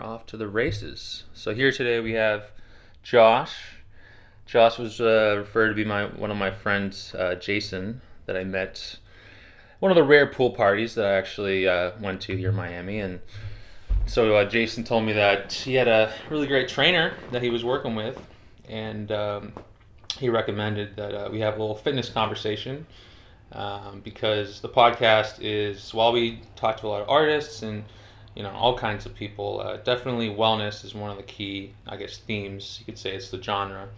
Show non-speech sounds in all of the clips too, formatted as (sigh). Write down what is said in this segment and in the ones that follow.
off to the races. So here today we have Josh. Josh was uh, referred to be my one of my friends, uh, Jason, that I met one of the rare pool parties that I actually uh, went to here in Miami, and so uh, Jason told me that he had a really great trainer that he was working with, and um, he recommended that uh, we have a little fitness conversation. Um, because the podcast is while we talk to a lot of artists and you know all kinds of people. Uh, definitely, wellness is one of the key, I guess, themes. You could say it's the genre.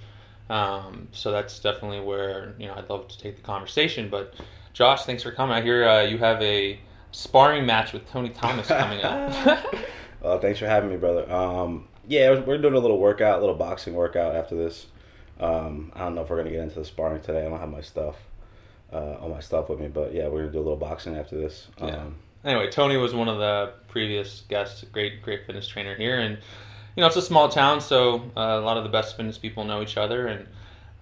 Um, so that's definitely where you know I'd love to take the conversation. But Josh, thanks for coming. I hear uh, you have a sparring match with Tony Thomas coming up. (laughs) (laughs) well, thanks for having me, brother. Um, yeah, we're doing a little workout, a little boxing workout after this. Um, I don't know if we're gonna get into the sparring today. I don't have my stuff, uh, all my stuff with me, but yeah, we're gonna do a little boxing after this. Yeah. Anyway, Tony was one of the previous guests, great, great fitness trainer here, and you know it's a small town, so uh, a lot of the best fitness people know each other. And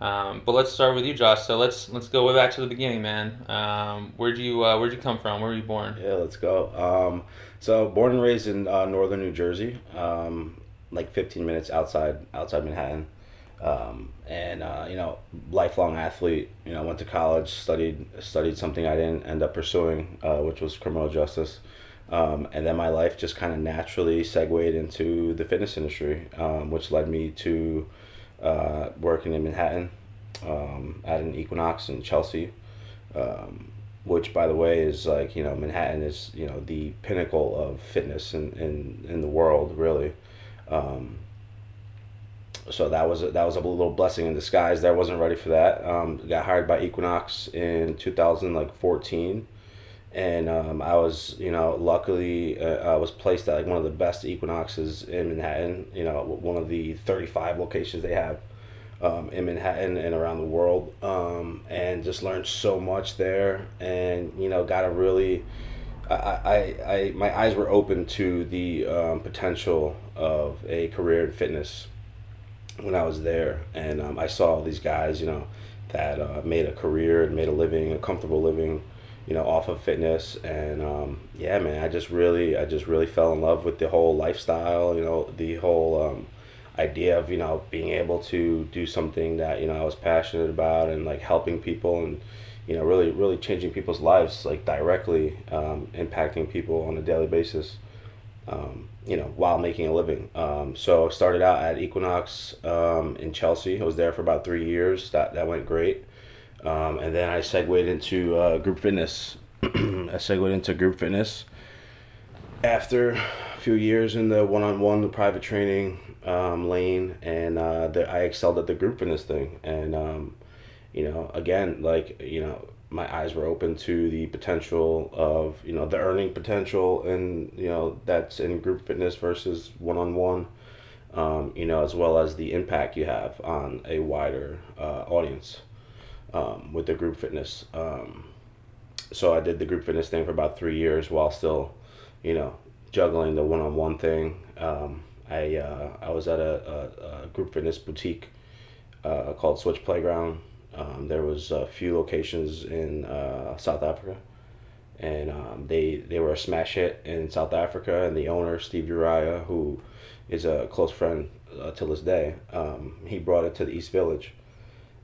um, but let's start with you, Josh. So let's let's go way back to the beginning, man. Um, where'd you uh, where'd you come from? Where were you born? Yeah, let's go. Um, so born and raised in uh, northern New Jersey, um, like 15 minutes outside outside Manhattan. Um, and uh, you know, lifelong athlete. You know, went to college, studied studied something I didn't end up pursuing, uh, which was criminal justice. Um, and then my life just kind of naturally segued into the fitness industry, um, which led me to uh, working in Manhattan um, at an Equinox in Chelsea, um, which, by the way, is like you know Manhattan is you know the pinnacle of fitness in in, in the world, really. Um, so that was a, that was a little blessing in disguise. There wasn't ready for that. Um, got hired by Equinox in 2014, and um, I was you know luckily uh, I was placed at like one of the best Equinoxes in Manhattan. You know one of the 35 locations they have um, in Manhattan and around the world, um, and just learned so much there. And you know got a really I, I, I my eyes were open to the um, potential of a career in fitness when I was there, and um, I saw these guys, you know, that uh, made a career and made a living, a comfortable living, you know, off of fitness, and um, yeah, man, I just really, I just really fell in love with the whole lifestyle, you know, the whole um, idea of you know being able to do something that you know I was passionate about and like helping people and you know really really changing people's lives like directly um, impacting people on a daily basis. Um, you know, while making a living. Um, so I started out at Equinox um, in Chelsea. I was there for about three years. That that went great. Um, and then I segued into uh, group fitness. (clears throat) I segued into group fitness after a few years in the one-on-one, the private training um, lane, and uh, the, I excelled at the group fitness thing. And um, you know, again, like you know, my eyes were open to the potential of you know the earning potential and you know that's in group fitness versus one-on-one um, you know as well as the impact you have on a wider uh, audience um, with the group fitness um, so i did the group fitness thing for about three years while still you know juggling the one-on-one thing. Um, i uh, i was at a, a, a group fitness boutique uh, called switch playground um, there was a few locations in uh, South Africa, and um, they they were a smash hit in South Africa. And the owner, Steve Uriah, who is a close friend uh, to this day, um, he brought it to the East Village,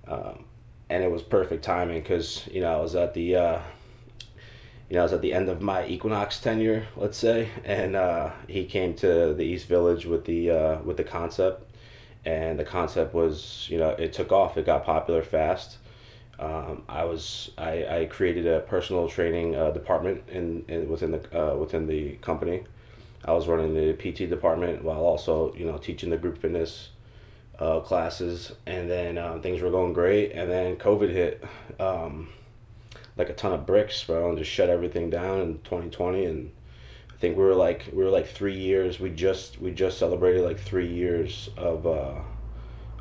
um, and it was perfect timing because you know I was at the uh, you know, I was at the end of my Equinox tenure, let's say, and uh, he came to the East Village with the uh, with the concept, and the concept was you know it took off it got popular fast. Um, I was I, I created a personal training uh, department in, in within the uh, within the company. I was running the PT department while also you know teaching the group fitness uh, classes. And then um, things were going great. And then COVID hit um, like a ton of bricks bro and just shut everything down in 2020 and think we were like we were like three years. We just we just celebrated like three years of uh,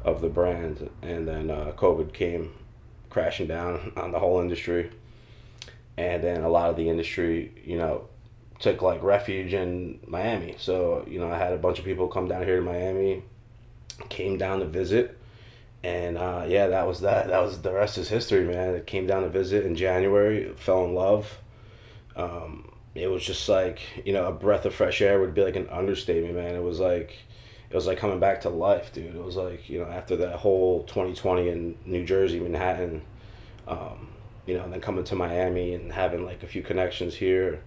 of the brand, and then uh, COVID came crashing down (laughs) on the whole industry, and then a lot of the industry, you know, took like refuge in Miami. So you know, I had a bunch of people come down here to Miami, came down to visit, and uh, yeah, that was that. That was the rest is history, man. It came down to visit in January, fell in love. Um, it was just like you know a breath of fresh air would be like an understatement, man. It was like it was like coming back to life, dude. It was like you know after that whole 2020 in New Jersey, Manhattan, um, you know, and then coming to Miami and having like a few connections here.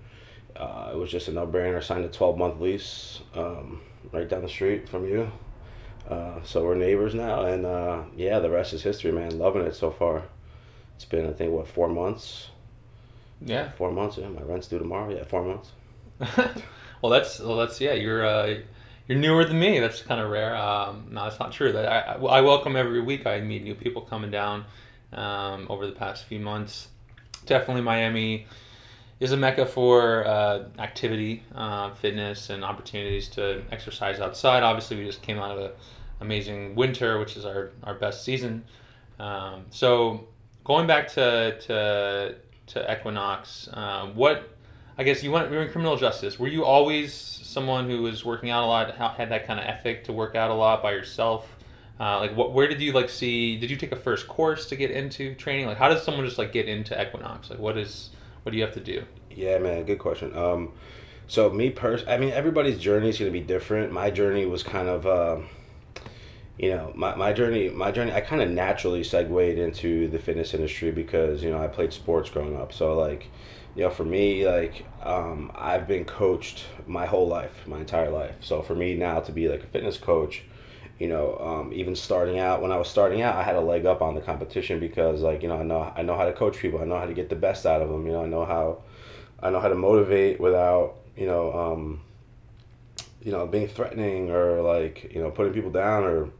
Uh, it was just a no-brainer. Signed a 12-month lease um, right down the street from you. Uh, so we're neighbors now, and uh, yeah, the rest is history, man. Loving it so far. It's been I think what four months. Yeah, four months. Yeah, my rent's due tomorrow. Yeah, four months. (laughs) well, that's well, that's yeah. You're uh, you're newer than me. That's kind of rare. Um, no, that's not true. That I, I welcome every week. I meet new people coming down um, over the past few months. Definitely Miami is a mecca for uh, activity, uh, fitness, and opportunities to exercise outside. Obviously, we just came out of an amazing winter, which is our, our best season. Um, so, going back to to, to Equinox, uh, what I guess you went you were in criminal justice. Were you always someone who was working out a lot, had that kind of ethic to work out a lot by yourself? Uh, like, what? Where did you like see? Did you take a first course to get into training? Like, how does someone just like get into Equinox? Like, what is what do you have to do? Yeah, man, good question. Um, so me pers, I mean, everybody's journey is going to be different. My journey was kind of, uh, you know, my, my journey, my journey. I kind of naturally segued into the fitness industry because you know I played sports growing up. So like, you know, for me, like, um, I've been coached my whole life, my entire life. So for me now to be like a fitness coach you know, um, even starting out when I was starting out, I had a leg up on the competition because like you know I know I know how to coach people. I know how to get the best out of them. You know I know how I know how to motivate without you know um, you know being threatening or like you know putting people down or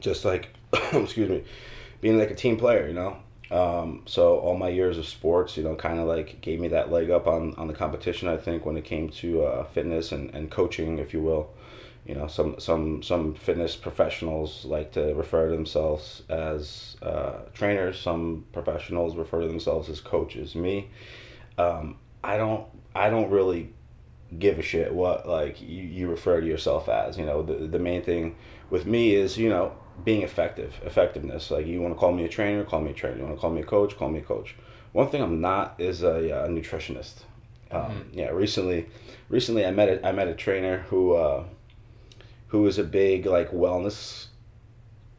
just like (coughs) excuse me being like a team player. You know. Um, so all my years of sports, you know, kind of like gave me that leg up on, on the competition. I think when it came to uh, fitness and, and coaching, if you will you know some some some fitness professionals like to refer to themselves as uh, trainers some professionals refer to themselves as coaches me um, i don't i don't really give a shit what like you, you refer to yourself as you know the, the main thing with me is you know being effective effectiveness. Like you want to call me a trainer call me a trainer. You want to call me a coach call me a coach. One thing i'm not is a, a nutritionist. Um, mm-hmm. yeah recently recently i met a, i met a trainer who uh, who was a big like wellness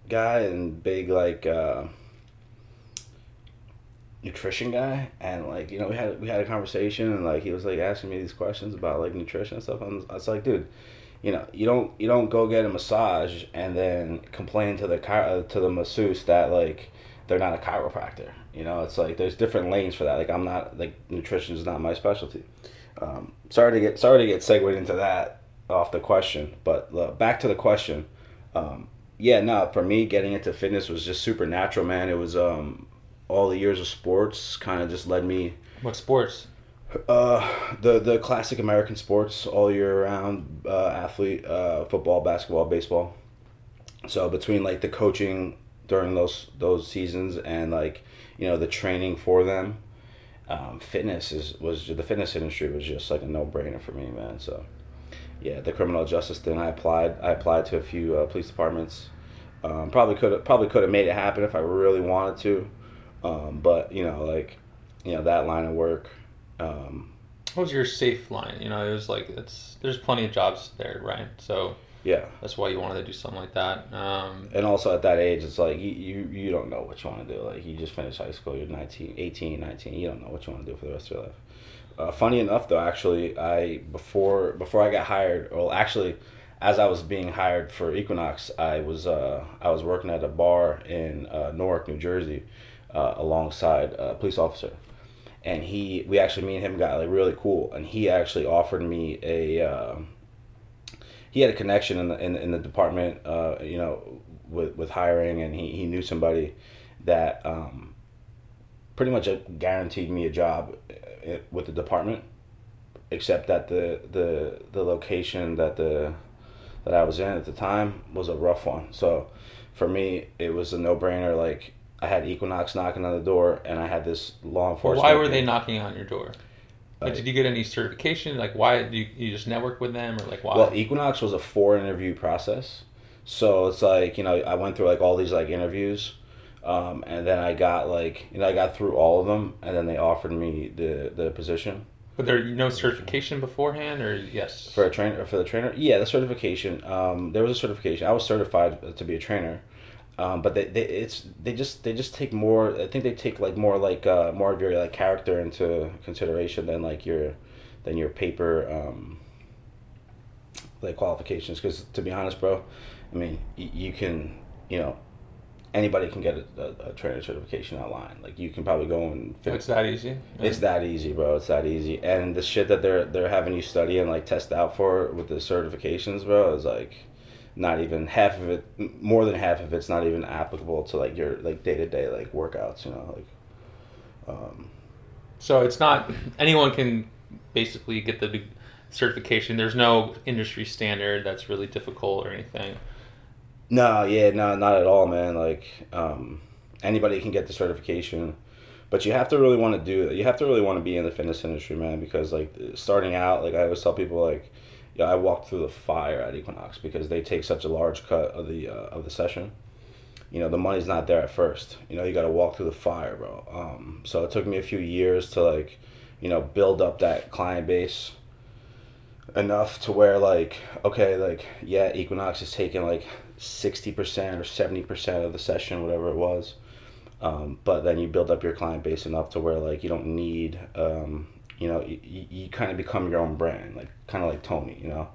guy and big like uh, nutrition guy. And like you know we had we had a conversation and like he was like asking me these questions about like nutrition and stuff. And I was like dude you know you don't you don't go get a massage and then complain to the car to the masseuse that like they're not a chiropractor you know it's like there's different lanes for that like i'm not like nutrition is not my specialty um, sorry to get sorry to get segued into that off the question, but uh, back to the question. Um, yeah, no, for me, getting into fitness was just supernatural, man. It was um, all the years of sports kind of just led me. What sports? Uh, the the classic American sports, all year round, uh, athlete, uh, football, basketball, baseball. So between like the coaching during those those seasons and like you know the training for them, um, fitness is was the fitness industry was just like a no brainer for me, man. So yeah, the criminal justice thing. I applied. I applied to a few uh, police departments. Um, probably could probably could have made it happen if I really wanted to, um, but you know, like, you know, that line of work. Um, what was your safe line? You know, it was like it's there's plenty of jobs there, right? So yeah, that's why you wanted to do something like that. Um, and also at that age, it's like you, you you don't know what you want to do. Like you just finished high school, you're 19, 18, 19. You don't know what you want to do for the rest of your life. Uh, funny enough, though, actually, I before before I got hired, well, actually, as I was being hired for Equinox, I was uh, I was working at a bar in uh, Newark, New Jersey, uh, alongside a police officer, and he we actually me and him got like really cool, and he actually offered me a uh, he had a connection in the in, in the department, uh, you know, with with hiring, and he, he knew somebody that um, pretty much guaranteed me a job with the department, except that the the the location that the that I was in at the time was a rough one. So for me, it was a no brainer. Like I had Equinox knocking on the door, and I had this law enforcement. Why were they knocking on your door? Like, did you get any certification? Like, why do you, you just network with them, or like why? Well, Equinox was a four interview process, so it's like you know I went through like all these like interviews um, and then I got like you know I got through all of them, and then they offered me the the position. But there no certification beforehand, or yes? For a trainer, for the trainer, yeah, the certification. Um, there was a certification. I was certified to be a trainer, um, but they, they it's they just they just take more. I think they take like more like uh, more of your like character into consideration than like your than your paper um, like qualifications. Because to be honest, bro, I mean y- you can you know anybody can get a, a, a, trainer certification online. Like you can probably go and. Fit. It's that easy. Yeah. It's that easy, bro. It's that easy. And the shit that they're they're having you study and like test out for with the certifications, bro, is like not even half of it. More than half of it's not even applicable to like your like day to day like workouts. You know, like. Um, so it's not anyone can basically get the certification. There's no industry standard that's really difficult or anything. No, yeah, no, not at all, man. Like, um, anybody can get the certification, but you have to really want to do it. You have to really want to be in the fitness industry, man, because like starting out, like I always tell people, like, yeah, I walked through the fire at Equinox because they take such a large cut of the uh, of the session. You know, the money's not there at first. You know, you got to walk through the fire, bro. Um, so it took me a few years to like, you know, build up that client base enough to where like, okay, like yeah, Equinox is taking like 60% or 70% of the session, whatever it was. Um, but then you build up your client base enough to where like you don't need, um, you know, you, you kind of become your own brand, like kind of like Tony, you know.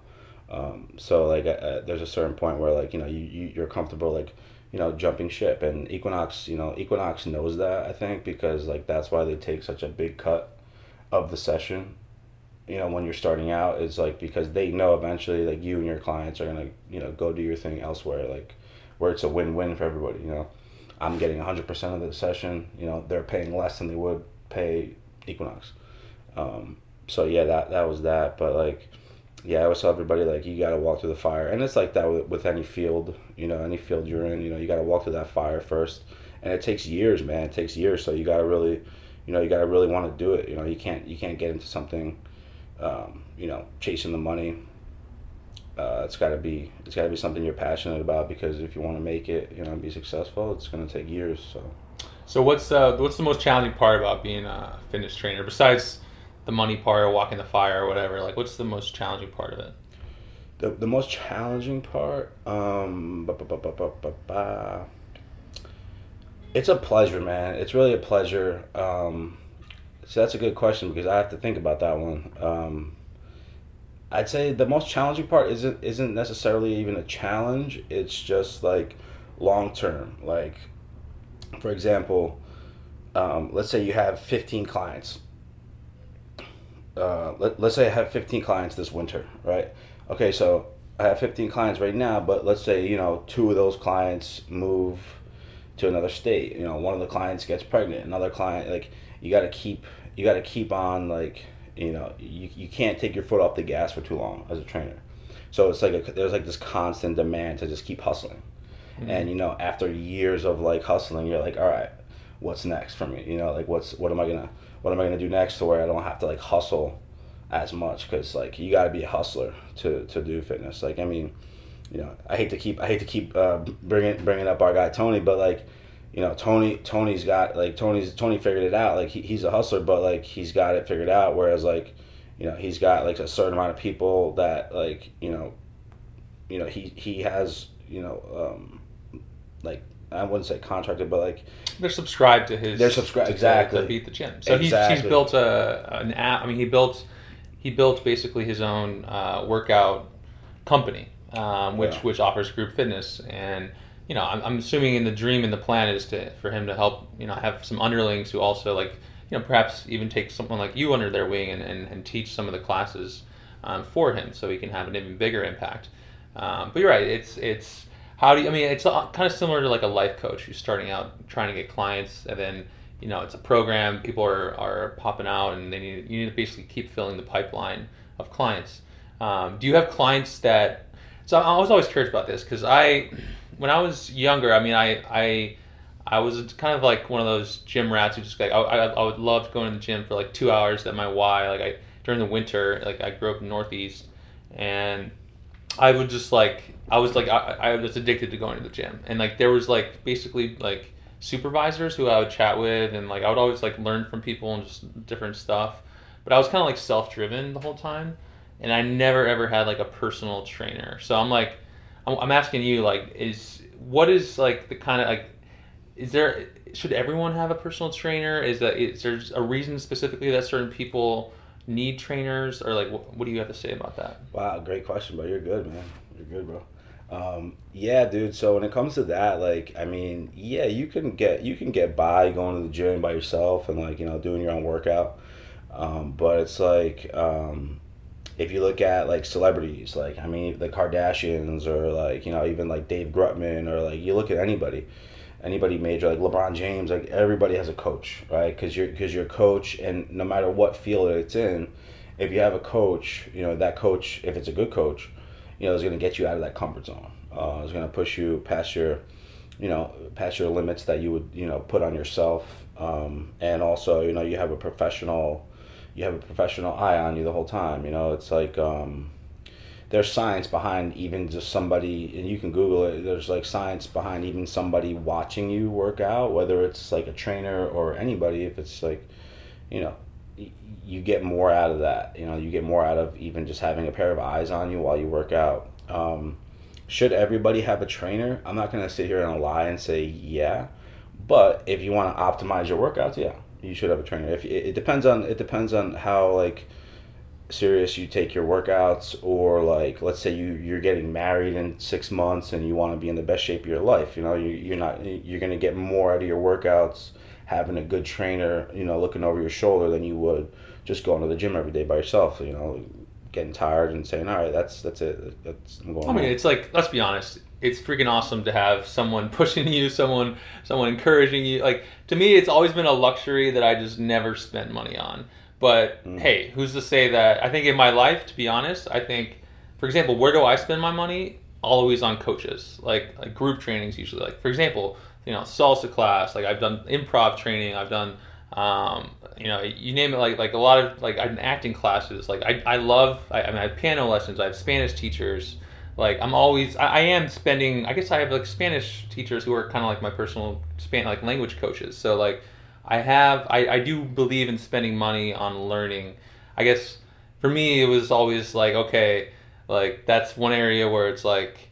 Um, so like uh, uh, there's a certain point where like you know you, you you're comfortable like you know jumping ship. And Equinox you know Equinox knows that I think because like that's why they take such a big cut of the session. You know when you're starting out is like because they know eventually like you and your clients are gonna you know go do your thing elsewhere like where it's a win-win for everybody you know? I'm getting 100% of the session you know they're paying less than they would pay equinox um, so yeah that that was that but like yeah i always tell everybody like you gotta walk through the fire and it's like that with, with any field you know any field you're in you know you gotta walk through that fire first and it takes years man it takes years so you gotta really you know you gotta really want to do it you know you can't you can't get into something um, you know, chasing the money. Uh, it's got to be it's got to be something you're passionate about because if you want to make it, you know, be successful, it's going to take years. So. So what's uh, what's the most challenging part about being a fitness trainer besides the money part or walking the fire or whatever? Like, what's the most challenging part of it? The, the most challenging part, um, it's a pleasure, man. It's really a pleasure. Um, so that's a good question because I have to think about that one. Um, I'd say the most challenging part isn't isn't necessarily even a challenge. It's just like long term. Like, for example, um, let's say you have fifteen clients. Uh, let, let's say I have fifteen clients this winter, right? Okay, so I have fifteen clients right now, but let's say you know two of those clients move to another state. You know, one of the clients gets pregnant, another client like you got to keep you got to keep on like you know you, you can't take your foot off the gas for too long as a trainer so it's like a, there's like this constant demand to just keep hustling mm-hmm. and you know after years of like hustling you're like all right what's next for me you know like what's what am i gonna what am i gonna do next to where i don't have to like hustle as much? Because like you got to be a hustler to to do fitness. Like i mean you know i hate to keep i hate to keep uh, bringing bringing up our guy tony but like you know Tony Tony's got like Tony's Tony figured it out. Like he, he's a hustler but like he's got it figured out. Whereas like you know he's got like a certain amount of people that like you know you know he he has you know um like I wouldn't say contracted but like they're subscribed to his they're subscribed exactly to beat the gym so exactly. he's, he's built a an app I mean he built he built basically his own uh, workout company um, which yeah. which offers group fitness and you know, I'm, I'm assuming in the dream and the plan is to for him to help, you know, have some underlings who also like, you know, perhaps even take someone like you under their wing and, and, and teach some of the classes um, for him so he can have an even bigger impact. Um, but you're right. It's it's how do you? I mean, it's kind of similar to like a life coach who's starting out trying to get clients, and then you know it's a program. People are, are popping out, and they need you need to basically keep filling the pipeline of clients. Um, do you have clients that? So I was always curious about this because I when I was younger, I mean, I I I was kind of like one of those gym rats who just like I, I, I would love going to the gym for like two hours at my Y. Like I during the winter, like I grew up in Northeast, and I would just like I was like I, I was addicted to going to the gym, and like there was like basically like supervisors who I would chat with, and like I would always like learn from people and just different stuff. But I was kind of like self driven the whole time, and I never ever had like a personal trainer. So I'm like, I'm, I'm asking you like, is what is like the kind of like, is there should everyone have a personal trainer? Is that is there a reason specifically that certain people need trainers, or like what, what do you have to say about that? Wow, great question, bro. You're good, man. You're good, bro. Um, yeah, dude. So when it comes to that, like, I mean, yeah, you can get you can get by going to the gym by yourself and like you know doing your own workout. Um, but it's like um, if you look at like celebrities, like I mean the Kardashians or like you know even like Dave Grutman or like you look at anybody, anybody major like LeBron James, like everybody has a coach, right? Because you're because you're a coach, and no matter what field it's in, if you have a coach, you know that coach, if it's a good coach you know, is going to get you out of that comfort zone. Uh, is going to push you past your, you know, past your limits that you would, you know, put on yourself. Um, and also, you know, you have a professional, you have a professional eye on you the whole time. You know, it's like um, there's science behind even just somebody, and you can Google it. There's like science behind even somebody watching you work out, whether it's like a trainer or anybody. If it's like, you know, you get more out of that. You know, you get more out of even just having a pair of eyes on you while you work out. Um, should everybody have a trainer? I'm not going to sit here and lie and say yeah, but if you want to optimize your workouts, yeah, you should have a trainer. If it, it depends on it depends on how like serious you take your workouts or like let's say you you're getting married in six months and you want to be in the best shape of your life you know you, you're not you're going to get more out of your workouts having a good trainer you know looking over your shoulder than you would just going to the gym every day by yourself. You know, getting tired and saying, "All right, that's that's it. That's I'm going." I mean, home. it's like let's be honest. It's freaking awesome to have someone (laughs) pushing you, someone someone encouraging you. Like to me, it's always been a luxury that I just never spent money on. But mm. hey, who's to say that? I think in my life, to be honest, I think, for example, where do I spend my money? Always on coaches, like like group trainings usually. Like for example, you know, salsa class. Like I've done improv training. I've done um, you know, you name it, like like a lot of like I'm acting classes. Like I, I love. I, I mean, I have piano lessons. I have Spanish teachers. Like I'm always. I, I am spending. I guess I have like Spanish teachers who are kind of like my personal span like language coaches. So like I have. I I do believe in spending money on learning. I guess for me it was always like okay, like that's one area where it's like,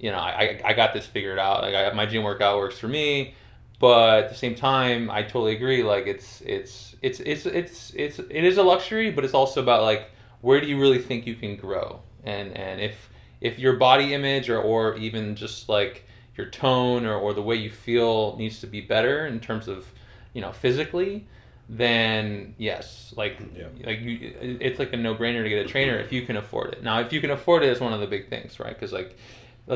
you know, I I got this figured out. Like I, my gym workout works for me but at the same time i totally agree like it's it's it's it's it's it's it is a luxury but it's also about like where do you really think you can grow and and if if your body image or or even just like your tone or, or the way you feel needs to be better in terms of you know physically then yes like yeah. like you, it's like a no-brainer to get a trainer if you can afford it now if you can afford it it's one of the big things right because like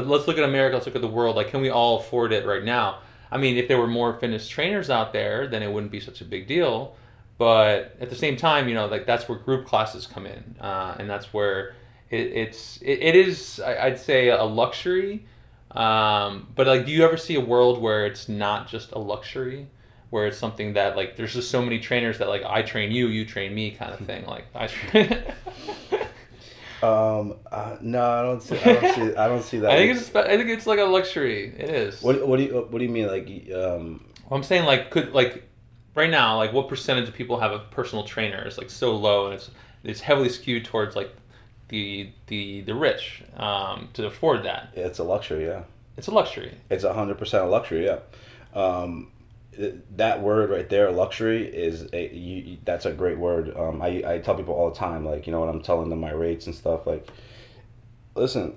let's look at america let's look at the world like can we all afford it right now I mean, if there were more fitness trainers out there, then it wouldn't be such a big deal. But at the same time, you know, like that's where group classes come in, uh, and that's where it, it's it, it is I'd say a luxury. Um, but like, do you ever see a world where it's not just a luxury, where it's something that like there's just so many trainers that like I train you, you train me, kind of thing. Like I. (laughs) Um, uh, no, I don't see. I don't see. I don't see (laughs) that. I think it's. I think it's like a luxury. It is. What What do you What do you mean? Like, um, I'm saying like could like right now like what percentage of people have a personal trainer? It's like so low, and it's it's heavily skewed towards like the the the rich um, to afford that. It's a luxury. Yeah. It's a luxury. It's hundred percent a luxury. Yeah. Um, that word right there, luxury, is a you, that's a great word. Um, I I tell people all the time, like you know when I'm telling them my rates and stuff, like, listen,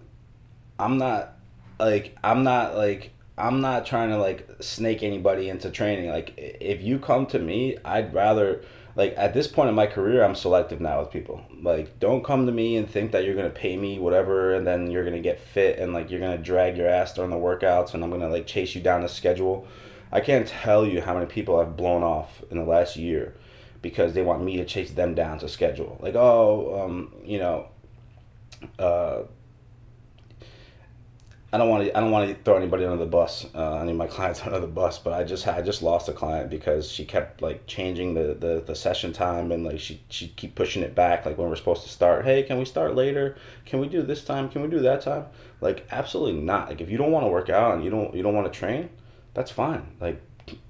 I'm not like I'm not like I'm not trying to like snake anybody into training. Like if you come to me, I'd rather like at this point in my career, I'm selective now with people. Like don't come to me and think that you're gonna pay me whatever, and then you're gonna get fit and like you're gonna drag your ass during the workouts, and I'm gonna like chase you down the schedule I can't tell you how many people I've blown off in the last year because they want me to chase them down to schedule. Like, oh, um, you know, uh, I don't want to. I don't want to throw anybody under the bus. Uh, any of my (laughs) clients under the bus, but I just I just lost a client because she kept like changing the, the, the session time and like she she keep pushing it back. Like when we're supposed to start, hey, can we start later? Can we do this time? Can we do that time? Like absolutely not. Like if you don't want to work out and you don't you don't want to train, that's fine. Like,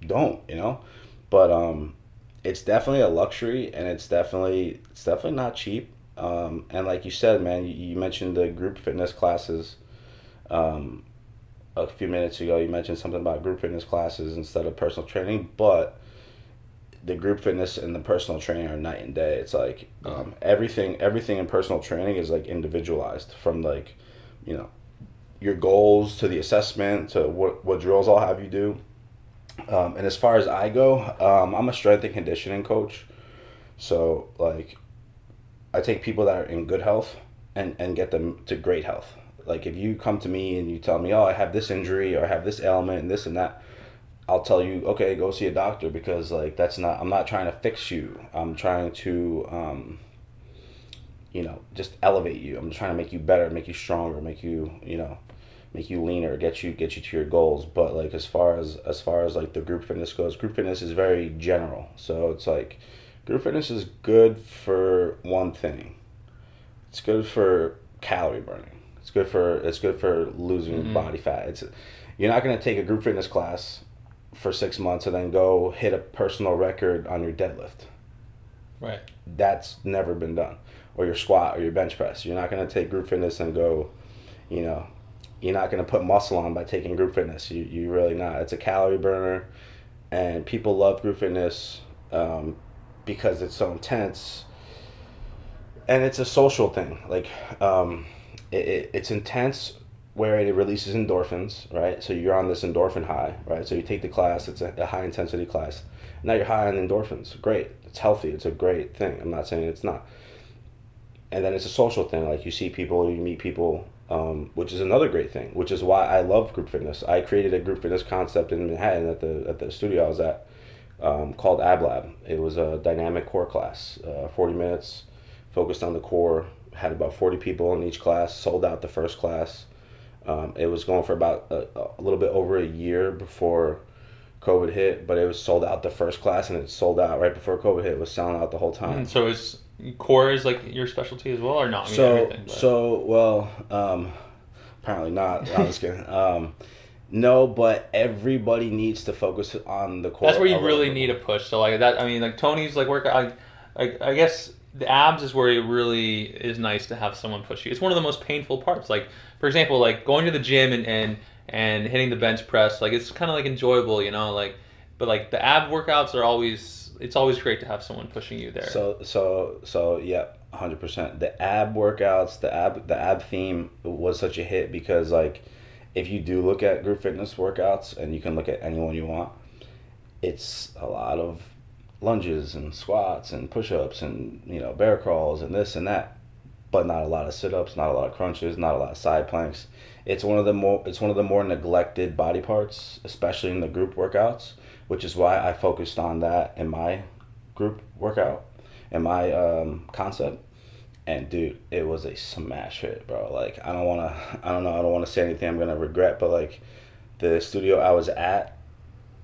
don't, you know? But um, it's definitely a luxury, and it's definitely it's definitely not cheap. Um, and like you said, man, you, you mentioned the group fitness classes. Um, a few minutes ago, you mentioned something about group fitness classes instead of personal training, but the group fitness and the personal training are night and day. It's like um, everything everything in personal training is like individualized from like you know your goals to the assessment to what what drills I'll have you do. Um, and as far as I go, um, I'm a strength and conditioning coach. So like I take people that are in good health and, and get them to great health. Like if you come to me and you tell me, oh, I have this injury or I have this ailment and this and that, I'll tell you, okay, go see a doctor because like that's not. I'm not trying to fix you. I'm trying to, um, you know, just elevate you. I'm trying to make you better, make you stronger, make you, you know, make you leaner, get you get you to your goals. But like as far as as far as like the group fitness goes, group fitness is very general. So it's like group fitness is good for one thing. It's good for calorie burning. It's good for it's good for losing Mhm. body fat. It's you're not gonna take a group fitness class for six months and then go hit a personal record on your deadlift. Right. That's never been done. Or your squat or your bench press. You're not gonna take group fitness and go, you know, you're not gonna put muscle on by taking group fitness. You you really not. It's a calorie burner, and people love group fitness um, because it's so intense, and it's a social thing. Like, um, it, it, it's intense where it releases endorphins, right? So you're on this endorphin high, right? So you take the class. It's a, a high intensity class. Now you're high on endorphins. Great. It's healthy. It's a great thing. I'm not saying it's not. And then it's a social thing. Like you see people, you meet people, um, which is another great thing. Which is why I love group fitness. I created a group fitness concept in Manhattan at the at the studio I was at, um, called Ab Lab. It was a dynamic core class, uh, 40 minutes, focused on the core. Had about 40 people in each class. Sold out the first class. Um, it was going for about a, a little bit over a year before COVID hit, but it was sold out the first class, and it sold out right before COVID hit. It was selling out the whole time. And so is core is like your specialty as well, or not? I mean, so so well, um, apparently not. I was kidding. Um, no, but everybody needs to focus on the core. that's where you really need a push. So like that, I mean, like Tony's like work. I, I, I guess the abs is where it really is nice to have someone push you. It's one of the most painful parts. Like for example, like going to the gym and and and hitting the bench press. Like it's kind of like enjoyable, you know. Like, but like the ab workouts are always. It's always great to have someone pushing you there. So so so yeah, hundred percent. The ab workouts, the ab the ab theme was such a hit because like, if you do look at group fitness workouts, and you can look at anyone you want, it's a lot of lunges and squats and push ups and you know bear crawls and this and that, but not a lot of sit ups, not a lot of crunches, not a lot of side planks. It's one of the more it's one of the more neglected body parts, especially in the group workouts, which is why I focused on that in my group workout and my um, concept. And dude, it was a smash hit, bro. Like I don't wanna, (laughs) I don't know, I don't wanna say anything I'm gonna regret, but like the studio I was at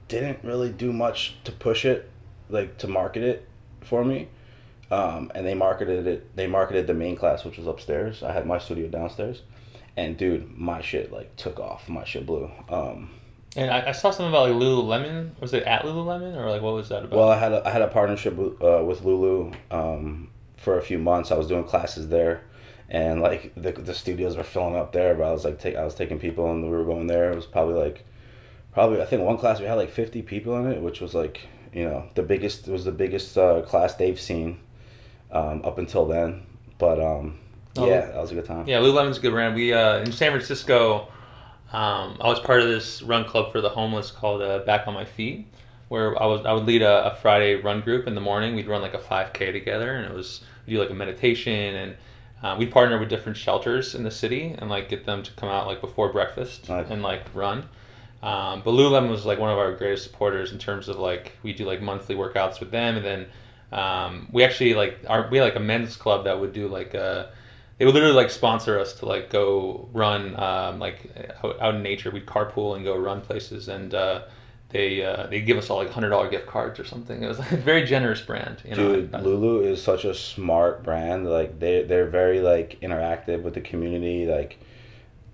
didn't really do much to push it, like to market it for me. Um, and they marketed it. They marketed the main class, which was upstairs. I had my studio downstairs, and dude, my shit like took off. My shit blew. Um, and I, I saw something about like Lululemon. Was it at Lululemon or like what was that about? Well, I had a, I had a partnership with, uh, with Lulu um, for a few months. I was doing classes there, and like the the studios were filling up there. But I was like, take, I was taking people, and we were going there. It was probably like, probably I think one class we had like fifty people in it, which was like you know the biggest. Was the biggest uh, class they've seen um, up until then. But um, Oh. yeah, that was a good time. Yeah, Lululemon's a good brand. We uh, in San Francisco, um, I was part of this run club for the homeless called uh, Back on My Feet, where I was I would lead a, a Friday run group in the morning. We'd run like a 5K together, and it was we do like a meditation, and uh, we partner with different shelters in the city and like get them to come out like before breakfast Nice. and like run. Um, but Lululemon was like one of our greatest supporters in terms of like we do like monthly workouts with them, and then um, we actually like our we had like a men's club that would do like uh they would literally like sponsor us to like go run um, like out, out in nature. We'd carpool and go run places, and uh, they uh, they give us all like hundred dollar gift cards or something. It was like (laughs) a very generous brand, you know. Dude, Lulu is such a smart brand. Like they they're very like interactive with the community. Like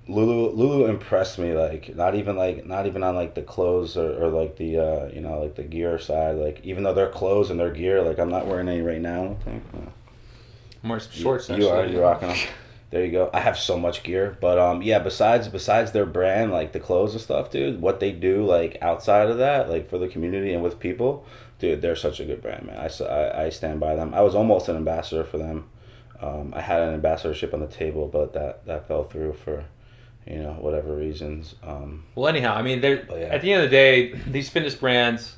Lulu Lulu impressed me like not even like not even on like the clothes or, or like the uh you know like the gear side like even though their clothes and their gear like I'm not wearing any right now I think uh, More shorts. you, you are you're rocking them there you go I have so much gear but um yeah besides besides their brand like the clothes and stuff dude what they do like outside of that like for the community and with people dude they're such a good brand man I I stand by them I was almost an ambassador for them um, I had an ambassadorship on the table but that that fell through for you know whatever reasons um, Well, anyhow, I mean, they're, yeah. at the end of the day, these fitness brands.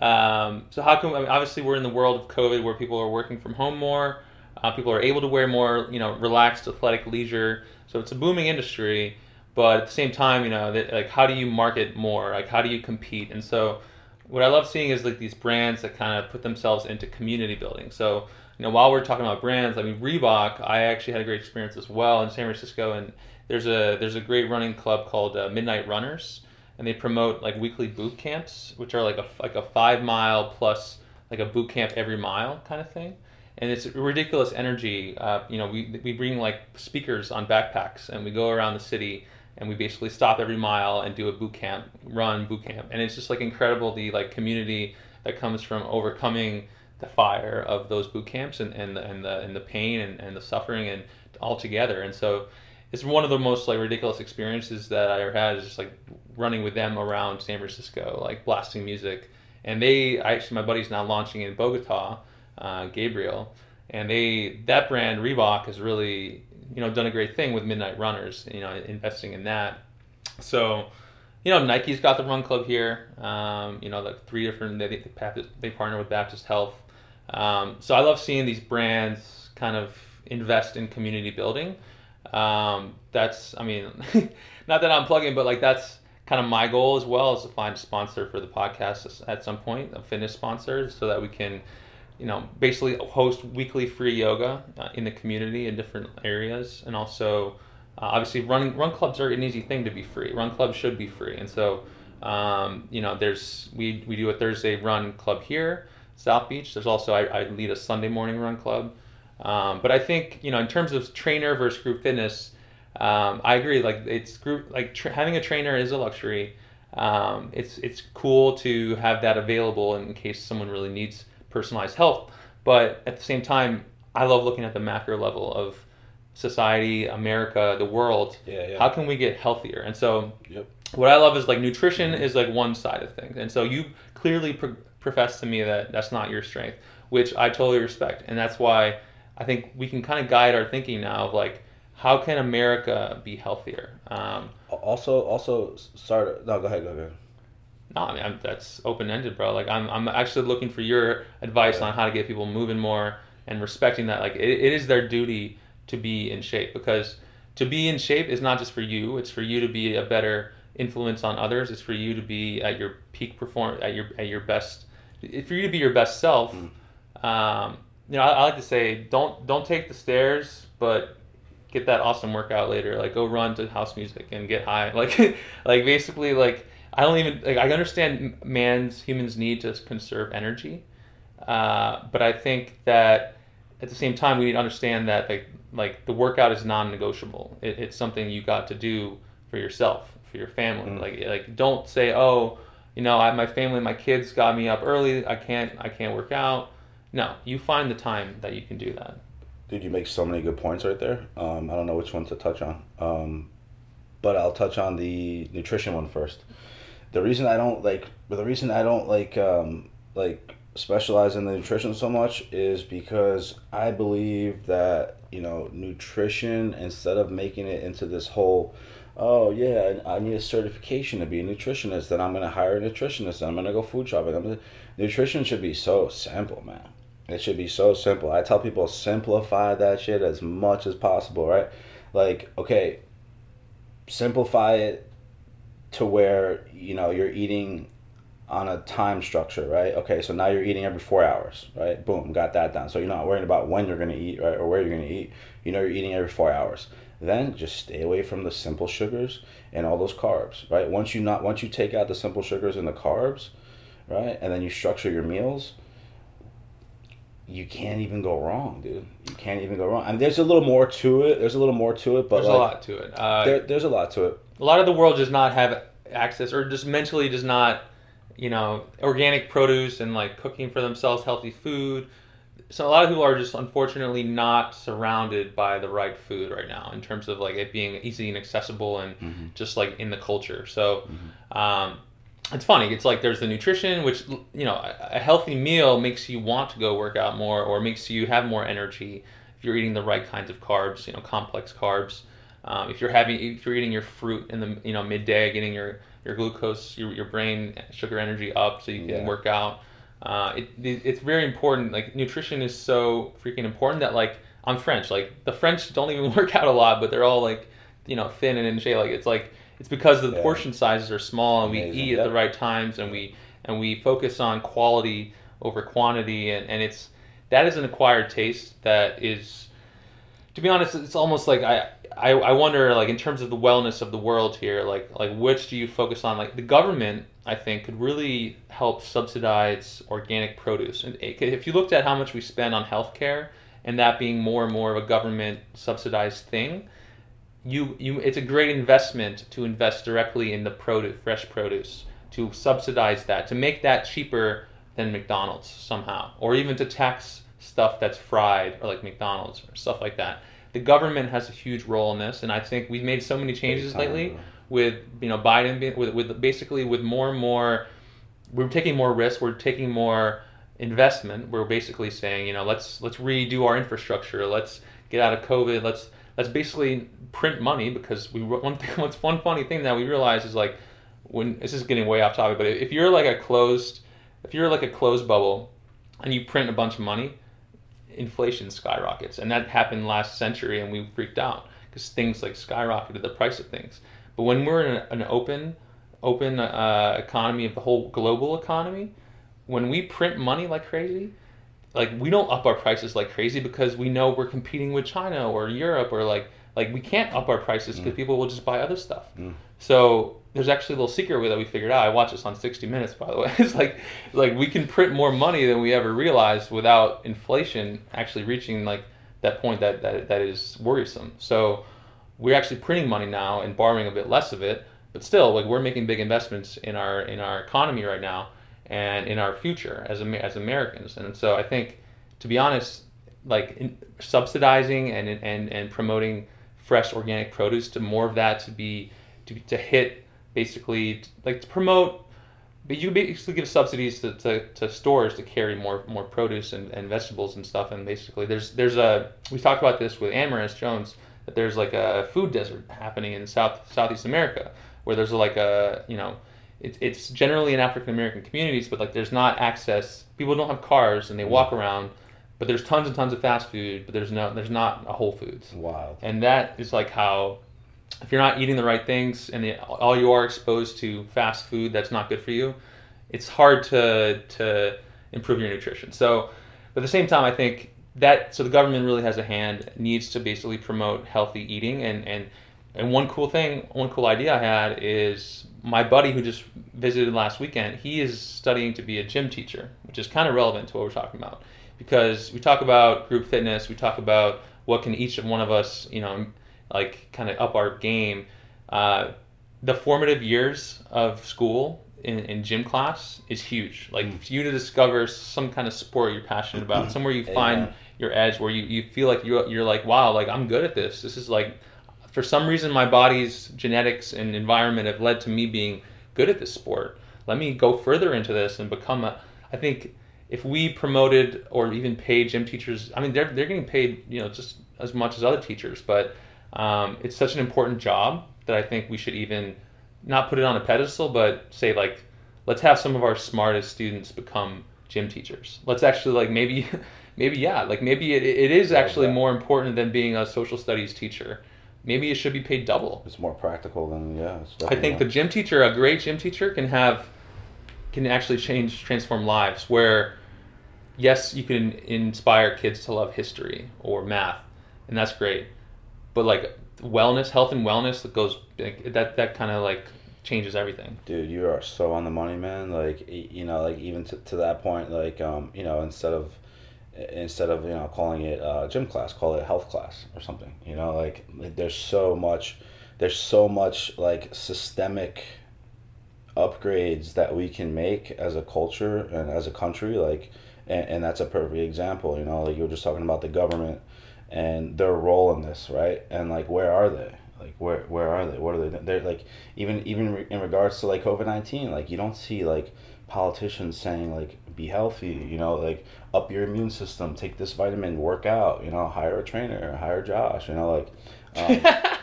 Um, so how come? I mean, obviously, we're in the world of COVID where people are working from home more. Uh, people are able to wear more, you know, relaxed, athletic leisure. So it's a booming industry. But at the same time, you know, like, how do you market more? Like, how do you compete? And so, what I love seeing is like these brands that kind of put themselves into community building. So, you know, while we're talking about brands, I mean, Reebok, I actually had a great experience as well in San Francisco, and there's a there's a great running club called uh, Midnight Runners, and they promote like weekly boot camps, which are like a like a five mile plus like a boot camp every mile kind of thing, and it's ridiculous energy. Uh, you know, we we bring like speakers on backpacks, and we go around the city, and we basically stop every mile and do a boot camp run boot camp, and it's just like incredible the like community that comes from overcoming the fire of those boot camps and, and the and the and the pain and, and the suffering and all together. And so it's one of the most like ridiculous experiences that I ever had is just like running with them around San Francisco, like blasting music. And they actually my buddy's now launching in Bogota, uh, Gabriel, and they that brand Reebok has really you know done a great thing with Midnight Runners, you know, investing in that. So you know, Nike's got the Run Club here. Um, you know, the three different they, they they partner with Baptist Health. Um, so I love seeing these brands kind of invest in community building. Um, that's, I mean, (laughs) not that I'm plugging, but like that's kind of my goal as well is to find a sponsor for the podcast at some point, a fitness sponsor, so that we can, you know, basically host weekly free yoga uh, in the community in different areas, and also. Uh, obviously, running run clubs are an easy thing to be free. Run clubs should be free, and so um, you know, there's we we do a Thursday run club here, South Beach. There's also I, I lead a Sunday morning run club. Um, but I think you know, in terms of trainer versus group fitness, um, I agree. Like it's group like having a trainer is a luxury. Um, it's it's cool to have that available in case someone really needs personalized health. But at the same time, I love looking at the macro level of society, America, the world. Yeah, yeah. How can we get healthier? And so Yep. what I love is like nutrition is like one side of things, and so you clearly pro- profess to me that that's not your strength, which I totally respect, and that's why I think we can kind of guide our thinking now of like how can America be healthier. Um, Also, also, sorry. No, go ahead. Go ahead. No, I mean I'm, that's open ended, bro. Like I'm I'm actually looking for your advice on how to get people moving more and respecting that. Like it, it is their duty to be in shape because to be in shape is not just for you. It's for you to be a better influence on others. It's for you to be at your peak perform at your at your best. it's For you to be your best self. Um, you know, I, I like to say don't don't take the stairs, but get that awesome workout later. Like go run to house music and get high. (laughs) Like like basically like I don't even like I understand man's humans need to conserve energy, uh, but I think that at the same time we need to understand that like like the workout is non-negotiable. It, it's something you got to do for yourself, for your family. Mm. Like like don't say oh you know I, my family my kids got me up early I can't I can't work out. No, you find the time that you can do that. Dude, you make so many good points right there. Um, I don't know which one to touch on. Um, but I'll touch on the nutrition one first. The reason I don't like, but the reason I don't like, um, like specialize in the nutrition so much is because I believe that you know nutrition instead of making it into this whole, oh yeah, I need a certification to be a nutritionist, then I'm gonna hire a nutritionist, and I'm gonna go food shopping. I'm nutrition should be so simple, man. It should be so simple. I tell people simplify that shit as much as possible, right? Like, okay, simplify it to where, you know, you're eating on a time structure, right? Okay, so now you're eating every four hours, right? Boom, got that down. So you're not worrying about when you're gonna eat, right, or where you're gonna eat. You know you're eating every four hours. Then just stay away from the simple sugars and all those carbs, right? Once you not once you take out the simple sugars and the carbs, right, and then you structure your meals, you can't even go wrong, dude. You can't even go wrong. I mean, there's a little more to it. There's a little more to it, but There's like, a lot to it. Uh, There, there's a lot to it. A lot of the world does not have access or just mentally does not you know organic produce and like cooking for themselves healthy food. So a lot of people are just unfortunately not surrounded by the right food right now in terms of like it being easy and accessible and Mm-hmm. just like in the culture. So um, it's funny. It's like there's the nutrition which you know a healthy meal makes you want to go work out more or makes you have more energy if you're eating the right kinds of carbs you know complex carbs um, if you're having if you're eating your fruit in the you know midday getting your your glucose your, your brain sugar energy up so you can Yeah. work out uh, it, it, it's very important like nutrition is so freaking important that like i'm french like the french don't even (laughs) work out a lot but they're all like you know thin and in shape like it's like it's because the Yeah. portion sizes are small and we Amazing. eat at the right times and we and we focus on quality over quantity and, and it's that is an acquired taste that is to be honest it's almost like I, I i wonder like in terms of the wellness of the world here like like which do you focus on? Like the government i think could really help subsidize organic produce. And it if you looked at how much we spend on healthcare and that being more and more of a government subsidized thing you you it's a great investment to invest directly in the produce fresh produce to subsidize that to make that cheaper than McDonald's somehow or even to tax stuff that's fried or like McDonald's or stuff like that the government has a huge role in this and I think we've made so many changes lately with you know Biden being, with with basically with more and more we're taking more risk we're taking more investment. We're basically saying you know let's let's redo our infrastructure let's get out of covid let's let's basically print money because we (laughs) one thing what's one funny thing that we realize is like when this is getting way off topic but if you're like a closed if you're like a closed bubble and you print a bunch of money inflation skyrockets. And that happened last century and we freaked out because things like skyrocketed the price of things. But when we're in an open open uh, economy of the whole global economy when we print money like crazy like we don't up our prices like crazy because we know we're competing with China or Europe or like like we can't up our prices because mm. people will just buy other stuff. Mm. So there's actually a little secret way that we figured out. I watched this on 60 Minutes, by the way. (laughs) It's like like we can print more money than we ever realized without inflation actually reaching like that point that that, that is worrisome. So we're actually printing money now and borrowing a bit less of it, but still like we're making big investments in our in our economy right now and in our future as as Americans. And so I think to be honest, like in, subsidizing and and and promoting fresh organic produce to more of that to be to, to hit basically like to promote but you basically give subsidies to, to, to stores to carry more more produce and, and vegetables and stuff and basically there's there's a we talked about this with Amaris Jones that there's like a food desert happening in South Southeast America where there's like a you know it, it's generally in African American communities but like there's not access people don't have cars and they walk around but there's tons and tons of fast food but there's no there's not a Whole Foods. Wild. and that is like how if you're not eating the right things and it, all you are exposed to fast food that's not good for you it's hard to to improve your nutrition. So but at the same time i think that so the government really has a hand needs to basically promote healthy eating. And and and one cool thing one cool idea i had is my buddy who just visited last weekend he is studying to be a gym teacher which is kind of relevant to what we're talking about because we talk about group fitness we talk about what can each one of us you know like kind of up our game. Uh, the formative years of school in, in gym class is huge. Like for you to discover some kind of sport you're passionate about somewhere you find Amen. your edge where you, you feel like you're, you're like wow like i'm good at this. This is like for some reason my body's genetics and environment have led to me being good at this sport. Let me go further into this and become a i think if we promoted or even paid gym teachers i mean they're, they're getting paid you know just as much as other teachers but um, it's such an important job that i think we should even not put it on a pedestal but say like let's have some of our smartest students become gym teachers let's actually like maybe (laughs) maybe yeah like maybe it, it is actually more important than being a social studies teacher maybe it should be paid double It's more practical than yeah. I think the gym teacher, a great gym teacher, can have can actually change transform lives. Where yes, you can inspire kids to love history or math, and that's great. But like wellness, health and wellness, that goes like, that that kind of like changes everything. Dude, you are so on the money, man. Like, you know, like even to, to that point, like, um, you know, instead of, instead of you know calling it uh, gym class, call it health class or something. You know, like, like there's so much, there's so much like systemic upgrades that we can make as a culture and as a country. Like, and, and that's a perfect example. You know, like you were just talking about the government and their role in this, right? And like, where are they? Like, where where are they? What are they? They're like, even even in regards to like COVID nineteen, like you don't see like politicians saying like be healthy you know like up your immune system take this vitamin work out you know hire a trainer hire josh you know like um, (laughs)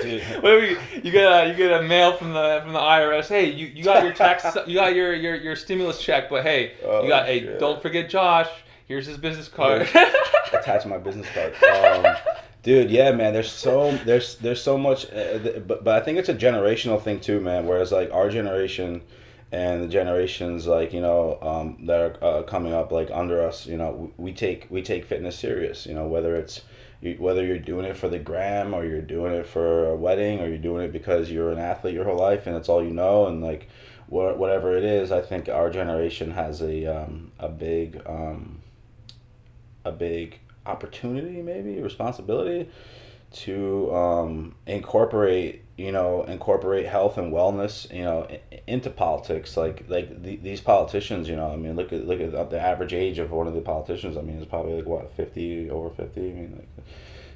(laughs) Wait, you get a you get a mail from the from the IRS. Hey, you, you got your tax, (laughs) you got your, your, your stimulus check, but hey, Oh, you got hey, don't forget Josh. Here's his business card. (laughs) attach my business card. Um, dude, yeah, man. There's so there's there's so much, uh, th- but but I think it's a generational thing too, man. Whereas like our generation and the generations like you know um, that are uh, coming up like under us, you know, we, we take we take fitness serious. You know, whether it's you, whether you're doing it for the gram or you're doing it for a wedding or you're doing it because you're an athlete your whole life and it's all you know and like wha- whatever it is, I think our generation has a um, a big um, a big opportunity, maybe responsibility to um, incorporate, you know, incorporate health and wellness, you know, into politics. Like like the, these politicians, you know, I mean, look at look at the average age of one of the politicians. I mean, it's probably like what fifty over fifty. I mean, like,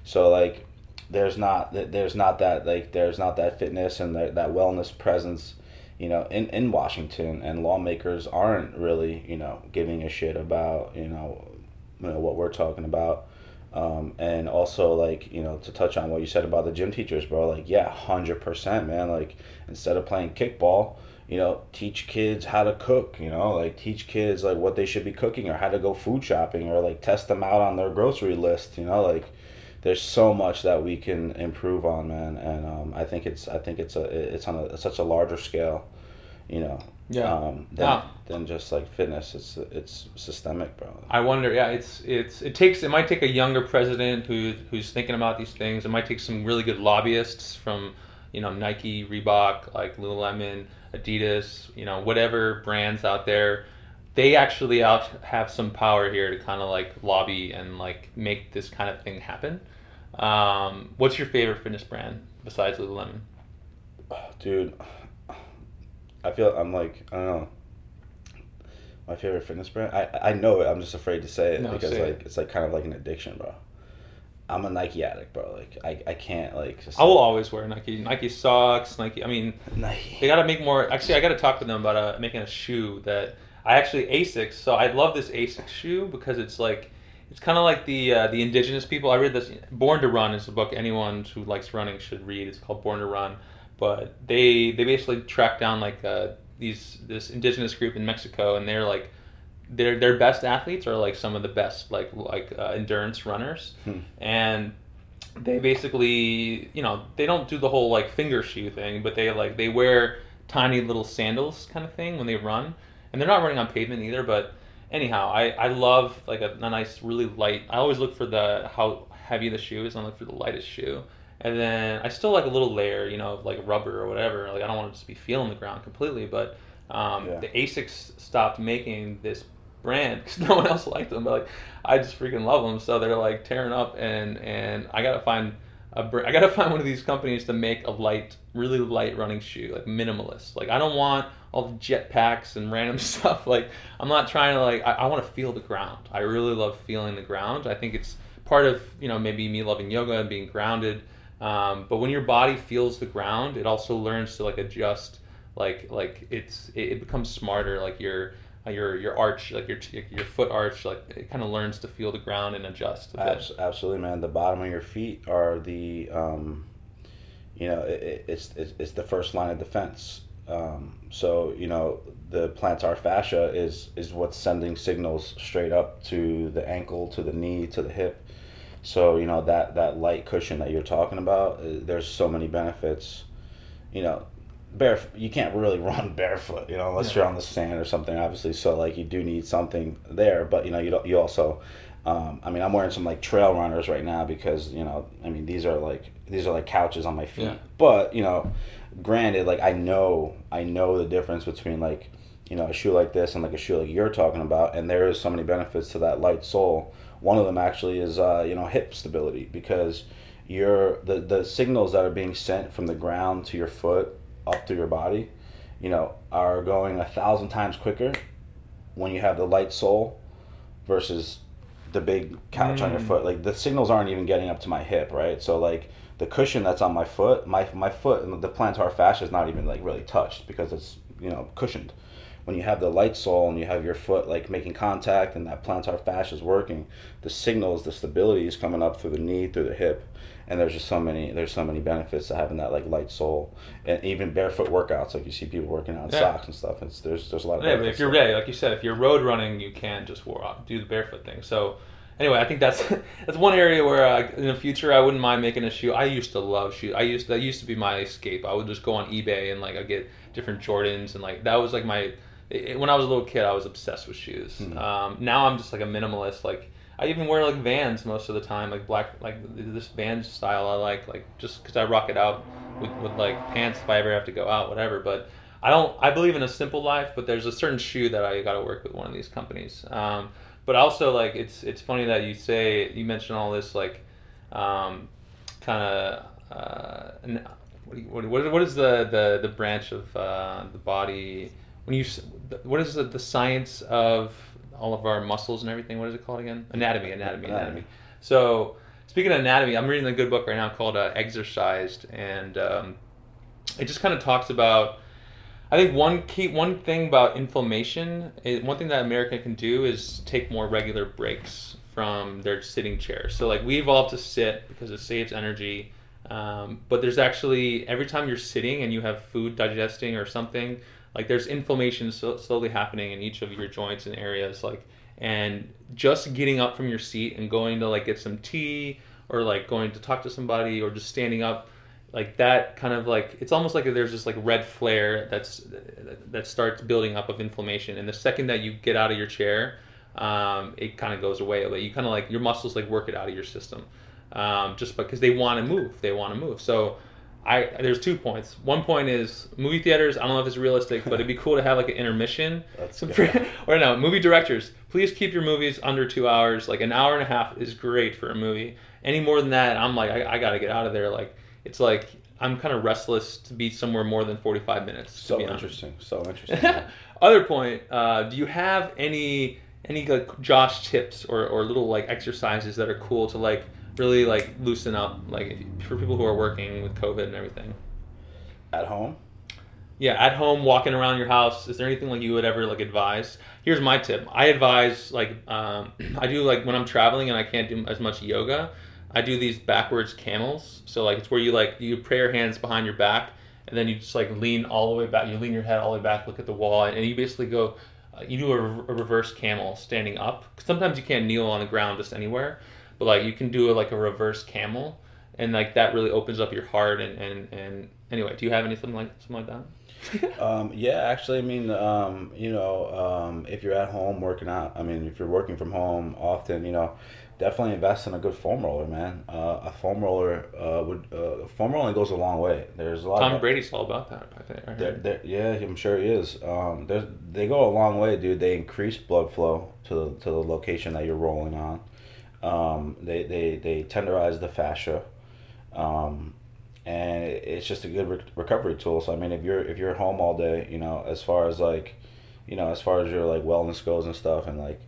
so like there's not there's not that like there's not that fitness and that, that wellness presence you know in, in washington and lawmakers aren't really you know giving a shit about you know you know what we're talking about um, and also like you know to touch on what you said about the gym teachers bro like yeah 100% man. Like instead of playing kickball you know teach kids how to cook you know like teach kids like what they should be cooking or how to go food shopping or like test them out on their grocery list you know like there's so much that we can improve on, man, and um, I think it's I think it's a it's on a, such a larger scale, you know, yeah. um, than, Yeah. than just like fitness. It's it's systemic, bro. I wonder. Yeah, it's it's it takes it might take a younger president who who's thinking about these things. It might take some really good lobbyists from you know Nike, Reebok, like Lululemon, Adidas, you know whatever brands out there. They actually out have some power here to kind of like lobby and like make this kind of thing happen. Um, what's your favorite fitness brand besides Lululemon? Dude, I feel I'm like I don't know. My favorite fitness brand. I I know it. I'm just afraid to say it No, because say like it. it's like kind of like an addiction, bro. I'm a Nike addict, bro. Like I, I can't like. Just, I will always wear Nike. Nike socks. Nike. I mean, Nike. They got to make more. Actually, I got to talk to them about uh, making a shoe that I actually Asics. So I love this Asics shoe because it's like it's kind of like the uh, the indigenous people. I read this. Born to Run is a book anyone who likes running should read. It's called Born to Run. But they they basically track down like uh, these this indigenous group in Mexico, and they're like their their best athletes are like some of the best like like uh, endurance runners, Hmm. and they basically you know they don't do the whole like finger shoe thing, but they like they wear tiny little sandals kind of thing when they run, and they're not running on pavement either. But anyhow, I I love like a, a nice really light. I always look for the how heavy the shoe is. and I look for the lightest shoe. And then I still like a little layer, you know, of like rubber or whatever. Like I don't want to just be feeling the ground completely, but um, Yeah. the Asics stopped making this brand (laughs) because no one else liked them. But like, I just freaking love them, so they're like tearing up, and and I gotta find a br- I gotta (laughs) find one of these companies to make a light, really light running shoe, like minimalist. Like I don't want all the jet packs and random (laughs) stuff. Like I'm not trying to like I, I want to feel the ground. I really love feeling the ground. I think it's part of you know maybe me loving yoga and being grounded. Um, but when your body feels the ground, it also learns to like adjust. Like like it's it, it becomes smarter. Like your your your arch, like your your foot arch, like it kind of learns to feel the ground and adjust. Absolutely, man. The bottom of your feet are the, um, you know, it- it's, it's it's the first line of defense. Um, so you know, the plantar fascia is is what's sending signals straight up to the ankle, to the knee, to the hip. So you know that that light cushion that you're talking about, uh, there's so many benefits. You know, bare you can't really (laughs) run barefoot, you know, unless Yeah. you're on the sand or something. Obviously, so like you do need something there, but you know you don't you also. Um, I mean, I'm wearing some like trail runners right now because you know, I mean, these are like these are like couches on my feet. Yeah. But you know, granted, like I know I know the difference between like you know, a shoe like this and like a shoe like you're talking about, and there is so many benefits to that light sole. One of them actually is uh, you know hip stability because your the the signals that are being sent from the ground to your foot up to your body, you know, are going a thousand times quicker when you have the light sole versus the big couch on your Mm. foot. Like the signals aren't even getting up to my hip, right? So like the cushion that's on my foot, my my foot and the plantar fascia is not even like really touched because it's you know cushioned. When you have the light sole and you have your foot like making contact and that plantar fascia is working, the signals, the stability is coming up through the knee, through the hip, and there's just so many there's so many benefits to having that like light sole and even barefoot workouts like you see people working out in Yeah. socks and stuff. It's there's there's a lot of Yeah, but if you're ready, like you said, if you're road running, you can just walk, do the barefoot thing. So, anyway, I think that's (laughs) that's one area where uh, in the future I wouldn't mind making a shoe. I used to love shoes. I used that used to be my escape. I would just go on eBay and like I get different Jordans and like that was like my it, when I was a little kid, I was obsessed with shoes. Mhm. Um, now I'm just like a minimalist. Like I even wear like Vans most of the time, like black like this Vans style I like, like just because I rock it out with, with like pants if I ever have to go out, whatever. But I don't. I believe in a simple life, but there's a certain shoe that I got to work with one of these companies. Um, but also like it's it's funny that you say you mentioned all this like um, kind of uh, what, what, what what is the, the, the branch of uh, the body when you what is the, the science of all of our muscles and everything? What is it called again? Anatomy, anatomy, anatomy. So speaking of anatomy, I'm reading a good book right now called uh, Exercised, and um, it just kind of talks about. I think one key, one thing about inflammation, is, one thing that America can do is take more regular breaks from their sitting chairs. So like we evolved to sit because it saves energy, um, but there's actually every time you're sitting and you have food digesting or something, like there's inflammation so, slowly happening in each of your joints and areas. Like and just getting up from your seat and going to like get some tea or like going to talk to somebody or just standing up like that kind of like it's almost like there's this like red flare that's that starts building up of inflammation and the second that you get out of your chair um, it kind of goes away but you kind of like your muscles like work it out of your system um, just because they want to move they want to move so I there's two points one point is movie theaters I don't know if it's realistic but it'd be cool to have like an intermission (laughs) That's good. free, (laughs) or no movie directors please keep your movies under two hours like an hour and a half is great for a movie any more than that i'm like i, I gotta get out of there like it's like i'm kind of restless to be somewhere more than 45 minutes So interesting. So (laughs) interesting. other point uh, do you have any any like josh tips or, or little like exercises that are cool to like really like loosen up like if- for people who are working with covid and everything At home? yeah, at home, walking around your house, is there anything like you would ever like advise? Here's my tip. I advise like um, (clears throat) I do like when I'm traveling and I can't do as much yoga. I do these backwards camels. So like it's where you like you pray your hands behind your back and then you just like lean all the way back. You lean your head all the way back, look at the wall, and you basically go. Uh, you do a, a reverse camel standing up. Sometimes you can't kneel on the ground just anywhere, but like you can do a, like a reverse camel, and like that really opens up your heart. And and and anyway, do you have anything like something like that? (laughs) Um, yeah, actually, I mean, um, you know, um, if you're at home working out, I mean, if you're working from home often, you know, definitely invest in a good foam roller, man. Uh, a foam roller uh, would uh, foam rolling goes a long way. There's a lot. Tom of, Brady's all about that. I think. I They're, they're, yeah, I'm sure he is. Um, there's, they go a long way, dude. They increase blood flow to the, to the location that you're rolling on. Um, they, they, they tenderize the fascia. Um, and it's just a good re- recovery tool. So I mean, if you're if you're home all day, you know, as far as like, you know, as far as your like wellness goes and stuff, and like,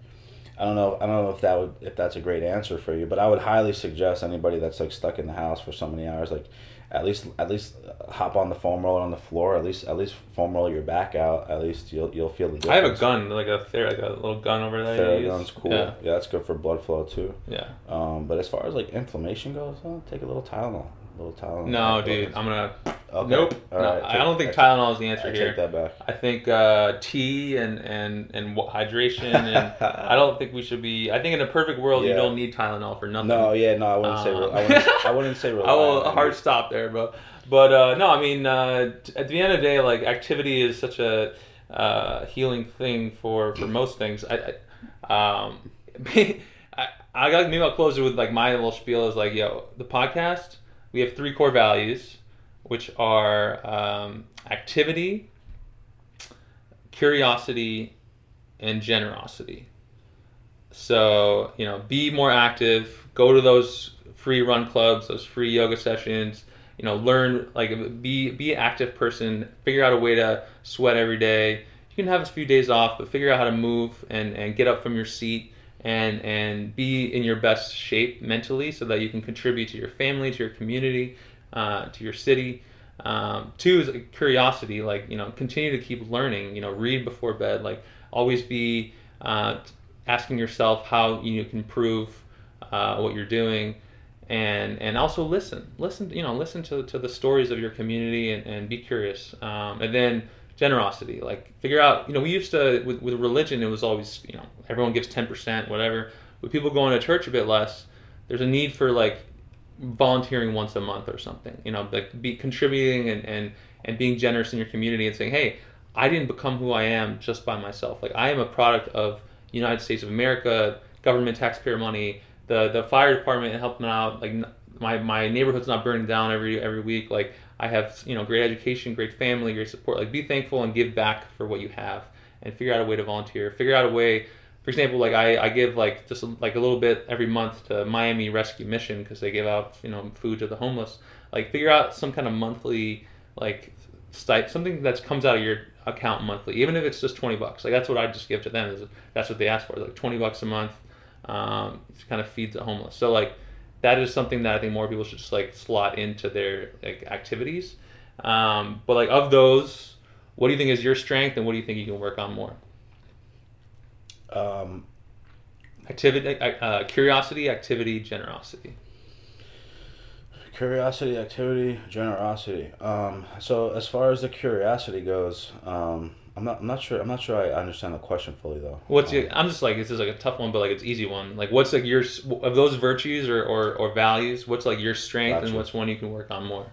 I don't know, I don't know if that would if that's a great answer for you, but I would highly suggest anybody that's like stuck in the house for so many hours, like, at least at least uh, hop on the foam roller on the floor, at least at least foam roll your back out. At least you'll you'll feel the difference. I have a gun, like a Thera, like a little gun over there. Theragun's cool. Yeah, Yeah. that's good for blood flow too. yeah. Um, but as far as like inflammation goes, take a little Tylenol. Little Tylenol. No, dude, I'm gonna. Okay. Nope. All no, right, I don't think Tylenol is the answer I here. take that back. I think uh, tea and and and hydration, and (laughs) I don't think we should be. I think in a perfect world, you don't need Tylenol for nothing. No, yeah, no, I wouldn't say. Um, Re- I wouldn't. I wouldn't say. (laughs) I will a hard stop there, but but uh, no, I mean uh, at the end of the day, like activity is such a uh, healing thing for for most things. I, I um (laughs) I, I got maybe I'll close it with like my little spiel is like yo the podcast we have three core values which are um, activity curiosity and generosity. So, you know, be more active, go to those free run clubs, those free yoga sessions, you know, learn like be be an active person, figure out a way to sweat every day. You can have a few days off, but figure out how to move and, and get up from your seat and and be in your best shape mentally so that you can contribute to your family, to your community, uh, to your city. Um, two is curiosity, like you know, continue to keep learning. You know, read before bed. Like always be uh, asking yourself how you can improve uh, what you're doing, and and also listen. Listen, you know, listen to, to the stories of your community and, and be curious. Um, and then generosity, like figure out. You know, we used to with, with religion, it was always you know everyone gives ten percent, whatever. With people going to church a bit less, there's a need for like volunteering once a month or something. You know, like be contributing and, and and being generous in your community and saying, hey, I didn't become who I am just by myself. Like I am a product of United States of America, government taxpayer money, the the fire department helping out. Like my my neighborhood's not burning down every every week. Like I have you know great education, great family, great support. Like be thankful and give back for what you have, and figure out a way to volunteer. Figure out a way for example, like I, I give like just like a little bit every month to Miami Rescue Mission because they give out you know food to the homeless. Like figure out some kind of monthly like stip- something that comes out of your account monthly, even if it's just twenty bucks. Like that's what I just give to them. Is that's what they ask for, like twenty bucks a month. Um, kind of feeds the homeless. So like that is something that I think more people should just like slot into their like activities. Um, but like of those, what do you think is your strength, and what do you think you can work on more? Um, activity, uh, curiosity, activity, generosity. Curiosity, activity, generosity. Um, so as far as the curiosity goes, um, I'm not, I'm not sure. I'm not sure I understand the question fully though. What's um, your, I'm just like this is like a tough one, but like it's easy one. Like what's like your of those virtues or, or, or values? What's like your strength gotcha. and what's one you can work on more?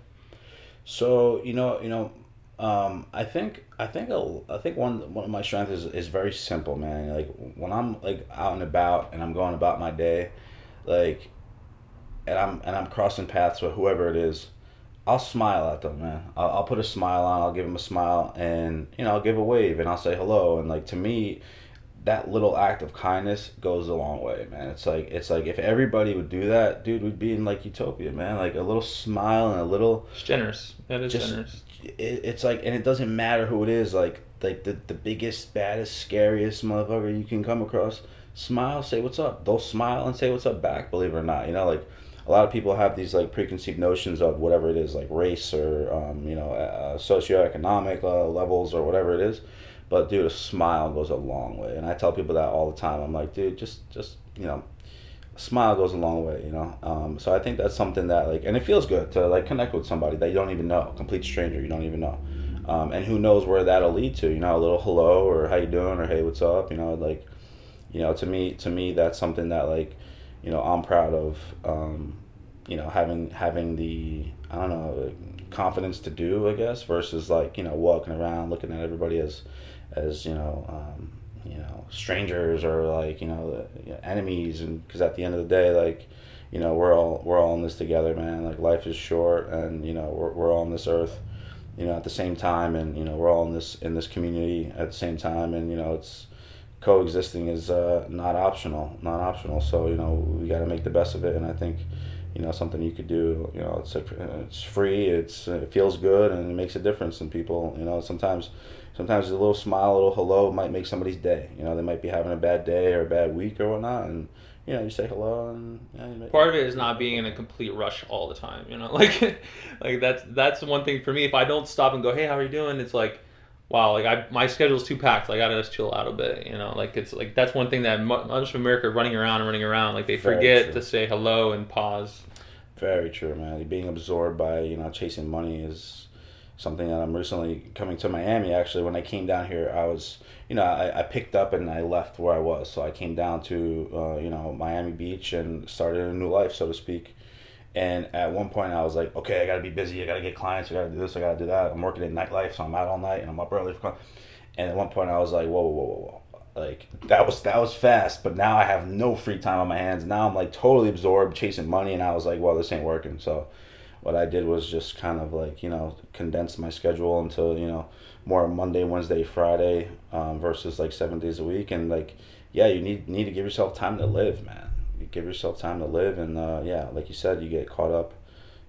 So you know, you know, um, I think I think a, I think one one of my strengths is, is very simple, man. Like when I'm like out and about and I'm going about my day, like, and I'm and I'm crossing paths with whoever it is, I'll smile at them, man. I'll, I'll put a smile on. I'll give them a smile, and you know I'll give a wave and I'll say hello. And like to me, that little act of kindness goes a long way, man. It's like it's like if everybody would do that, dude, we'd be in like utopia, man. Like a little smile and a little. It's generous. That is just, generous it, it's like, and it doesn't matter who it is. Like, like the the biggest, baddest, scariest motherfucker you can come across. Smile, say what's up. They'll smile and say what's up back. Believe it or not, you know, like a lot of people have these like preconceived notions of whatever it is, like race or um, you know uh, socioeconomic uh, levels or whatever it is. But dude, a smile goes a long way, and I tell people that all the time. I'm like, dude, just just you know, smile goes a long way, you know. Um, so I think that's something that like, and it feels good to like connect with somebody that you don't even know, complete stranger you don't even know, um, and who knows where that'll lead to, you know, a little hello or how you doing or hey what's up, you know, like, you know, to me to me that's something that like, you know, I'm proud of, um, you know, having having the I don't know confidence to do I guess versus like you know walking around looking at everybody as as you know um, you know strangers or like you know, enemies and because at the end of the day like you know we're all we're all in this together man like life is short and you know we're, we're all on this earth you know at the same time and you know we're all in this in this community at the same time and you know it's coexisting is uh, not optional not optional so you know we got to make the best of it and i think you know something you could do you know it's like it's free it's it feels good and it makes a difference in people you know sometimes sometimes a little smile, a little hello might make somebody's day. You know, they might be having a bad day or a bad week or whatnot, and you know, you say hello, and you part of it is not being in a complete rush all the time. You know, (laughs) like like that's that's one thing for me. If I don't stop and go, hey, how are you doing? It's like. Wow, like I, my schedule's too packed. Like, I gotta just chill out a bit, you know. Like it's like that's one thing that much of America running around and running around. Like they forget to say hello and pause. Very true, man. Being absorbed by you know chasing money is something that I'm recently coming to Miami. Actually, when I came down here, I was, you know, I, I picked up and I left where I was. So I came down to, uh, you know, Miami Beach and started a new life, so to speak. And at one point, I was like, okay, I got to be busy. I got to get clients. I got to do this. I got to do that. I'm working in nightlife, so I'm out all night and I'm up early for. And at one point, I was like, whoa, whoa, whoa, whoa. Like that was that was fast, but now I have no free time on my hands. Now I'm like totally absorbed chasing money, and I was like, well, this ain't working. So what I did was just kind of like you know condense my schedule into you know more Monday, Wednesday, Friday um, versus like seven days a week, and like yeah, you need need to give yourself time to live, man. You give yourself time to live, and uh, yeah, like you said, you get caught up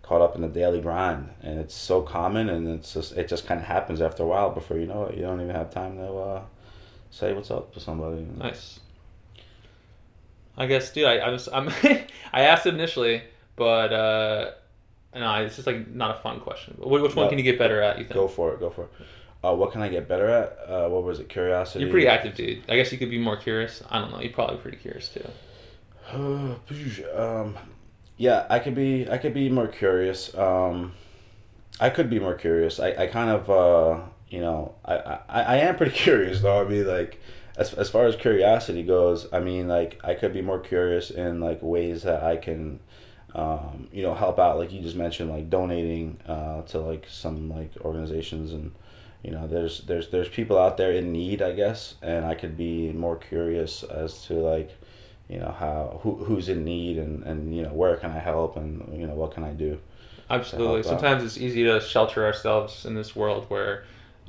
caught up in the daily grind, and it's so common, and it's just it just kind of happens after a while. Before you know it, you don't even have time to uh, say what's up to somebody. Nice. I guess, dude. I, I was I'm (laughs) I asked it initially, but uh, no, it's just like not a fun question. Which, which one can you get better at? You think? Go for it. Go for it. Uh, what can I get better at? Uh, what was it? Curiosity. You're pretty active, dude. I guess you could be more curious. I don't know. You're probably pretty curious too. (sighs) um, yeah, I could be. I could be more curious. Um, I could be more curious. I, I kind of, uh, you know, I, I, I am pretty (laughs) curious though. I mean, like, as, as far as curiosity goes, I mean, like, I could be more curious in like ways that I can, um, you know, help out. Like you just mentioned, like donating uh, to like some like organizations and. You know, there's there's there's people out there in need, I guess, and I could be more curious as to like, you know how who, who's in need and, and you know where can I help and you know what can I do. Absolutely. help out. Sometimes it's easy to shelter ourselves in this world where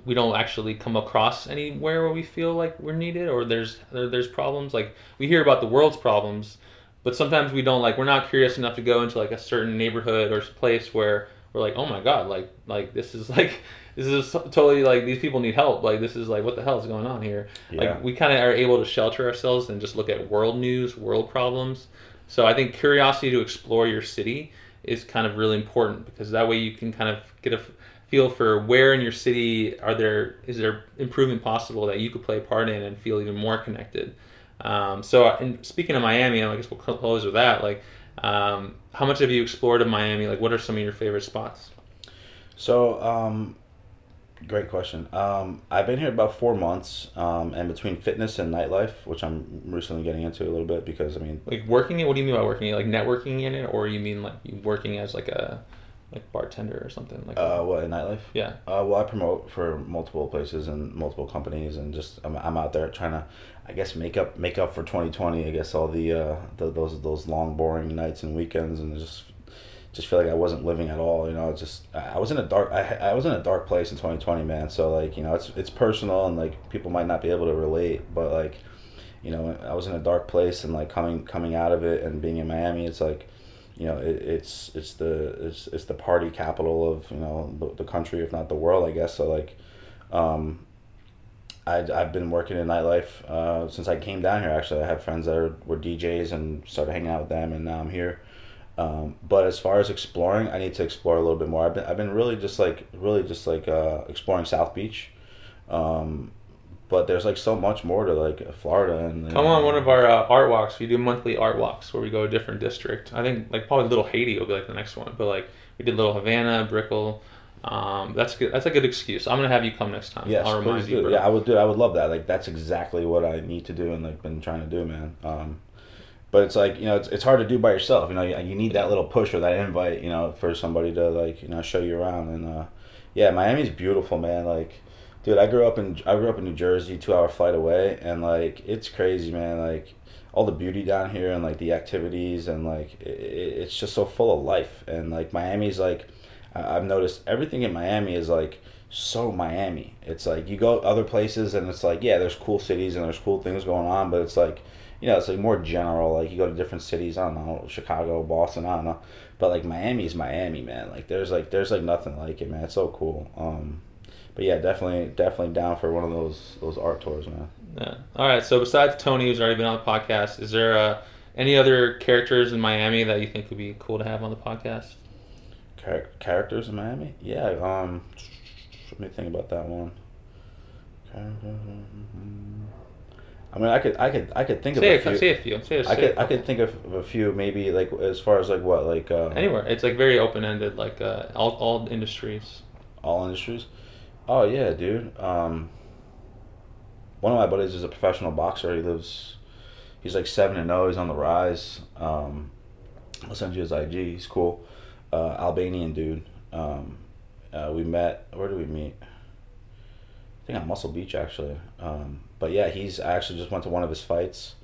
we don't actually come across anywhere where we feel like we're needed or there's there, there's problems. Like we hear about the world's problems, but sometimes we don't like we're not curious enough to go into like a certain neighborhood or place where we're like, oh my god, like like this is (laughs) like this is totally like these people need help. Like this is like what the hell is going on here? Yeah. Like we kind of are able to shelter ourselves and just look at world news, world problems. So I think curiosity to explore your city is kind of really important because that way you can kind of get a feel for where in your city are there is there improvement possible that you could play a part in and feel even more connected. Um, so in, speaking of Miami, I guess we'll close with that. Like, um, how much have you explored of Miami? Like, what are some of your favorite spots? So, um, great question. Um, I've been here about four months, um, and between fitness and nightlife, which I'm recently getting into a little bit because I mean, Like working it? What do you mean by working it? Like networking in it, or you mean like working as like a like bartender or something like? uh, what in nightlife? yeah. Uh, well, I promote for multiple places and multiple companies, and just I'm, I'm out there trying to, I guess, make up make up for 2020. I guess all the, uh, the those those long boring nights and weekends, and just just feel like I wasn't living at all. You know, just I I was in a dark I, I was in a dark place in 2020, man. So like you know, it's it's personal, and like people might not be able to relate, but like you know, I was in a dark place, and like coming coming out of it and being in Miami, it's like you know, it, it's it's the it's, it's the party capital of you know the, the country, if not the world, I guess. So like, um, I I've been working in nightlife uh, since I came down here. Actually, I have friends that are, were DJs and started hanging out with them, and now I'm here. Um, but as far as exploring, I need to explore a little bit more. I've been I've been really just like really just like uh, exploring South Beach. Um, but there's like so much more to like Florida and Come on one of our uh, art walks. We do monthly art walks where we go to a different district. I think like probably Little Haiti will be like the next one, but like we did Little Havana, Brickell. Um, that's good. That's a good excuse. I'm gonna have you come next time. Yes, I'll remind you. bro. Yeah, I would do. I would love that. Like that's exactly what I need to do and like been trying to do, man. Um, but it's like you know, it's, it's hard to do by yourself. You know, you, you need that little push or that invite. You know, for somebody to like you know show you around. And uh, yeah, Miami's beautiful, man. Like, dude, I grew up in I grew up in New Jersey, two hour flight away, and like it's crazy, man. Like all the beauty down here and like the activities and like it, it's just so full of life. And like Miami's like I've noticed everything in Miami is like so Miami. It's like you go other places and it's like yeah, there's cool cities and there's cool things going on, but it's like you know it's like more general. Like you go to different cities. I don't know Chicago, Boston. I don't know, but like Miami's Miami, man. Like there's like there's like nothing like it, man. It's so cool. Um, but yeah, definitely definitely down for one of those those art tours, man. Yeah. All right. So besides Tony, who's already been on the podcast, is there uh, any other characters in Miami that you think would be cool to have on the podcast? Char- characters in Miami? Yeah. Um, let me think about that one. I mean, I could, I could, I could think Say of a a, few. say a few. Say a, I say could, a I could think of a few, maybe like as far as like what, like uh, Anywhere. It's like very open ended, like uh, all all industries. all industries. Oh yeah, dude. Um, one of my buddies is a professional boxer. He lives. He's like seven and zero. He's on the rise. Um, I'll send you his IG. He's cool. Uh, Albanian dude. Um, uh, we met. Where did we meet? I think on Muscle Beach actually. Um, but yeah, he's I actually just went to one of his fights.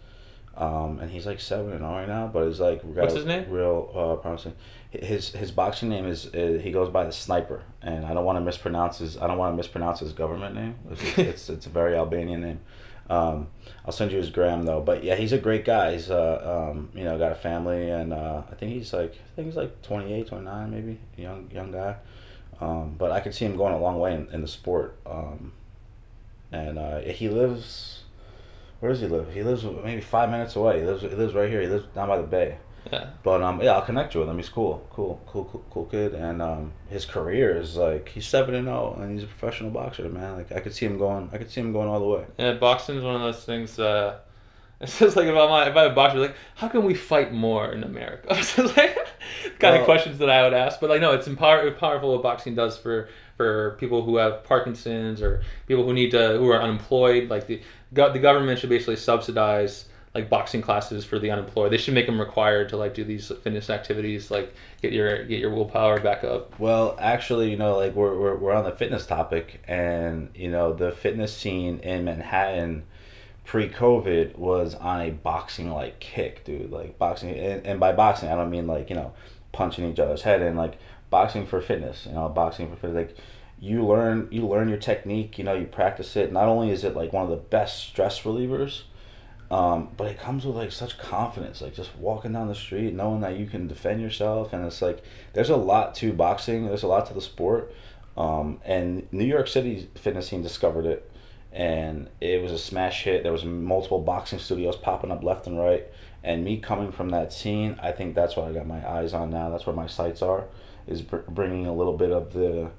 Um, and he's like seven and all right now, but he's like got What's his name? Real uh, promising. His his boxing name is uh, he goes by the Sniper, and I don't want to mispronounce his I don't want to mispronounce his government name. It's (laughs) it's, it's a very Albanian name. Um, I'll send you his gram though, but yeah, he's a great guy. He's uh, um, you know got a family, and uh, I think he's like I think he's like 28, 29 maybe, young young guy. Um, but I could see him going a long way in, in the sport. Um, and uh, he lives. Where does he live? He lives maybe five minutes away. He lives. He lives right here. He lives down by the bay. Yeah. But um, yeah, I'll connect you with him. He's cool, cool, cool, cool, cool kid. And um, his career is like he's seven and zero, and he's a professional boxer, man. Like I could see him going. I could see him going all the way. Yeah, boxing is one of those things. Uh, (laughs) it's just like if I'm if I'm a boxer, like how can we fight more in America? (laughs) It's like (laughs) kind Well- of questions that I would ask. But like no, it's empower, powerful what boxing does for for people who have Parkinson's or people who need to who are unemployed. Like the the government should basically subsidize like boxing classes for the unemployed. They should make them required to like do these fitness activities, like get your get your willpower back up. Well, actually, you know, like we're, we're, we're on the fitness topic, and you know, the fitness scene in Manhattan pre-COVID was on a boxing like kick, dude. Like boxing, and, and by boxing, I don't mean like you know, punching each other's head in, like boxing for fitness. You know, boxing for fitness. Like you learn, you learn your technique. You know, you practice it. Not only is it like one of the best stress relievers. Um, but it comes with like such confidence, like just walking down the street, knowing that you can defend yourself, and it's like there's a lot to boxing. There's a lot to the sport, um, and New York City fitness scene discovered it, and it was a smash hit. There was multiple boxing studios popping up left and right, and me coming from that scene, I think that's what I got my eyes on now. That's where my sights are, is br- bringing a little bit of the,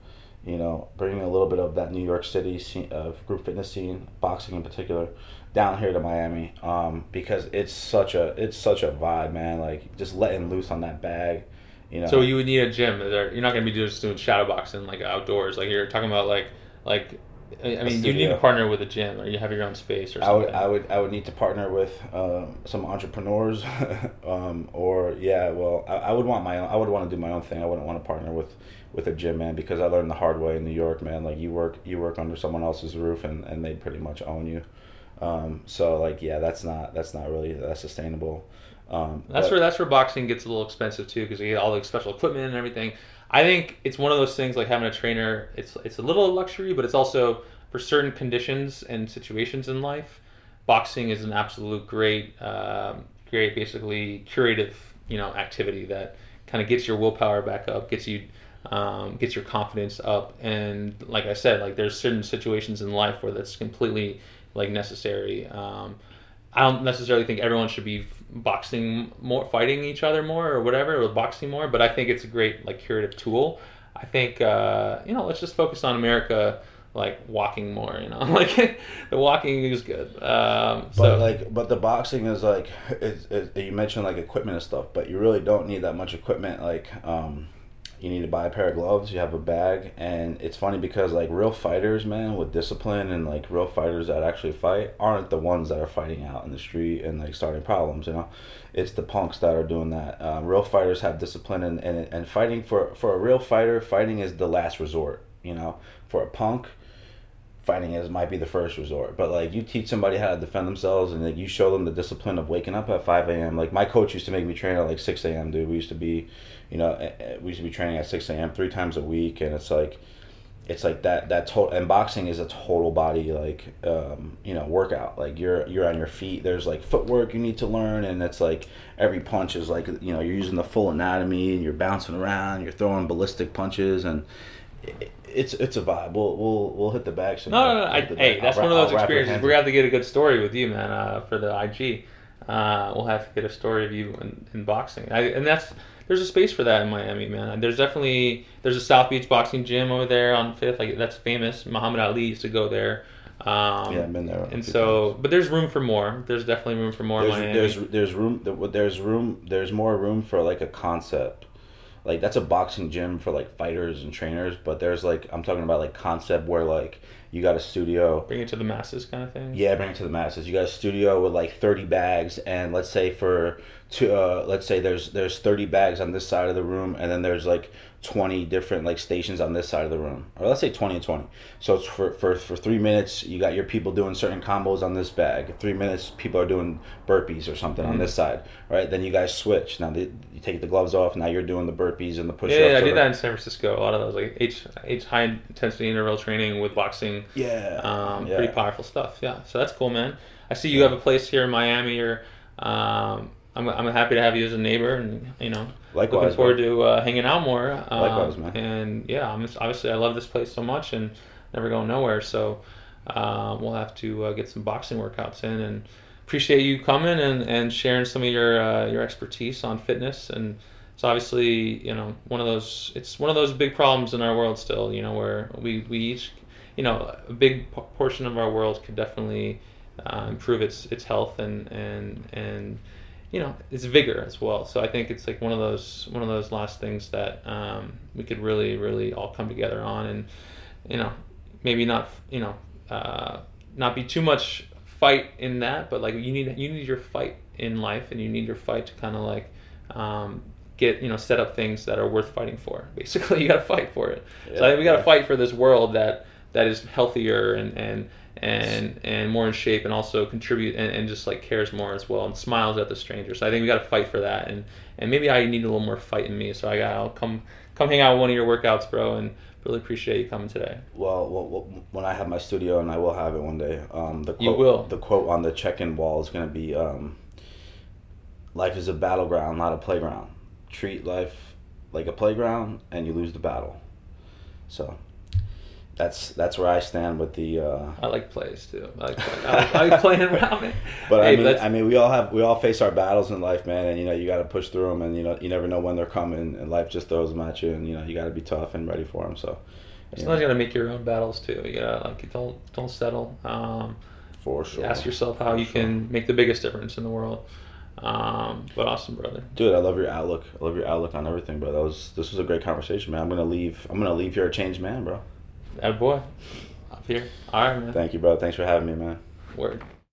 you know, bringing a little bit of that New York City scene, uh, group fitness scene, boxing in particular, down here to Miami, um, because it's such a it's such a vibe, man. Like just letting loose on that bag, you know. So you would need a gym. You're not to be just doing shadow boxing like outdoors. Like you're talking about like like. I mean, you need to partner with a gym, or you have your own space, or something. I would. I would, I would need to partner with um, some entrepreneurs, (laughs) um, or yeah, well, I, I would want my own. I would want to do my own thing. I wouldn't want to partner with, with a gym man because I learned the hard way in New York, man. Like you work, you work under someone else's roof, and, and they pretty much own you. Um, so like, yeah, that's not that's not really that's sustainable. Um, That's but- where that's where boxing gets a little expensive too, because you get all the special equipment and everything. I think it's one of those things like having a trainer. It's it's a little luxury, but it's also for certain conditions and situations in life. Boxing is an absolute great, um, great basically curative, you know, activity that kind of gets your willpower back up, gets you, um, gets your confidence up, and like I said, like there's certain situations in life where that's completely like necessary. Um, I don't necessarily think everyone should be boxing more, fighting each other more, or whatever, or boxing more. But I think it's a great like curative tool. I think uh, you know, let's just focus on America, like walking more. You know, (laughs) like the walking is good. Um, But so like, but the boxing is like, it's, it, you mentioned like equipment and stuff, but you really don't need that much equipment. Like, um, you need to buy a pair of gloves. You have a bag, and it's funny because like real fighters, man, with discipline and like real fighters that actually fight aren't the ones that are fighting out in the street and like starting problems. You know, it's the punks that are doing that. Uh, real fighters have discipline, and, and and fighting for for a real fighter, fighting is the last resort. You know, for a punk fighting is might be the first resort. But like you teach somebody how to defend themselves and like you show them the discipline of waking up at five AM. Like my coach used to make me train at like six AM, dude. We used to be, you know, we used to be training at six AM three times a week and it's like it's like that that total and boxing is a total body like um, you know workout like you're you're on your feet there's like footwork you need to learn and it's like every punch is like you know you're using the full anatomy and you're bouncing around you're throwing ballistic punches and it, it's it's a vibe we'll we'll, we'll hit the soon. no, no, no. I'll I, hey, that's I'll one of those I'll experiences. We're gonna have to get a good story with you, man, uh, for the IG. Uh, we'll have to get a story of you in, in boxing, I, and that's there's a space for that in Miami, man. There's definitely there's a South Beach boxing gym over there on Fifth, like that's famous. Muhammad Ali used to go there. Um, Yeah, I've been there And so, but there's room for more. There's definitely room for more there's, Miami. there's there's room there's room there's more room for like a concept like that's a boxing gym for like fighters and trainers but there's like i'm talking about like concept where like you got a studio Bring it to the masses, kind of thing. yeah bring it to the masses you got a studio with like 30 bags and let's say for to uh, let's say there's there's 30 bags on this side of the room and then there's like 20 different like stations on this side of the room or let's say 20 and 20 so it's for, for for three minutes you got your people doing certain combos on this bag three minutes people are doing burpees or something on this side right then you guys switch now they, you take the gloves off now you're doing the burpees and the push-ups Yeah, yeah, I did that in San Francisco. A lot of those like H H high intensity interval training with boxing. yeah Um, yeah. Pretty powerful stuff. Yeah, so that's cool, man. I see you have a place here in Miami. Or um, I'm I'm happy to have you as a neighbor, and you know, Likewise, looking forward to uh, hanging out more. Um, Likewise, man. And yeah, I'm just, obviously I love this place so much, and never going nowhere. So uh, we'll have to uh, get some boxing workouts in, and appreciate you coming and, and sharing some of your uh, your expertise on fitness and. It's obviously, you know, one of those. It's one of those big problems in our world still. You know, where we, we each, you know, a big portion of our world could definitely uh, improve its its health and and and you know its vigor as well. So I think it's like one of those one of those last things that um, we could really really all come together on and you know maybe not you know uh, not be too much fight in that, but like you need you need your fight in life and you need your fight to kind of like um, get you know set up things that are worth fighting for. (laughs) Basically, you got to fight for it. so I think we got to Yeah. fight for this world that that is healthier and and and and more in shape and also contribute and, and just like cares more as well and smiles at the stranger. So I think we got to fight for that and and maybe I need a little more fight in me. So I got I'll come come hang out with one of your workouts, bro, and really appreciate you coming today. Well, well, well, when I have my studio, and I will have it one day, um, the quote, You will. The quote on the check-in wall is going to be, um, "Life is a battleground, not a playground. Treat life like a playground, and you lose the battle." So, that's that's where I stand with the. Uh, I like plays too. I like, play, I like, I like playing around, man. (laughs) but I mean, I mean, we all have we all face our battles in life, man, and you know you got to push through them, and you know you never know when they're coming, and life just throws them at you, and you know you got to be tough and ready for them. So, Sometimes you gotta make your own battles too. You gotta like don't don't settle. Um, for sure. Ask yourself how you Sure. can make the biggest difference in the world. Um, but awesome, brother. Dude, I love your outlook. I love your outlook on everything, bro. That was this was a great conversation, man. I'm gonna leave. I'm gonna leave here a changed man, bro. That boy, up here. All right, man. Thank you, bro. Thanks for having me, man. Word.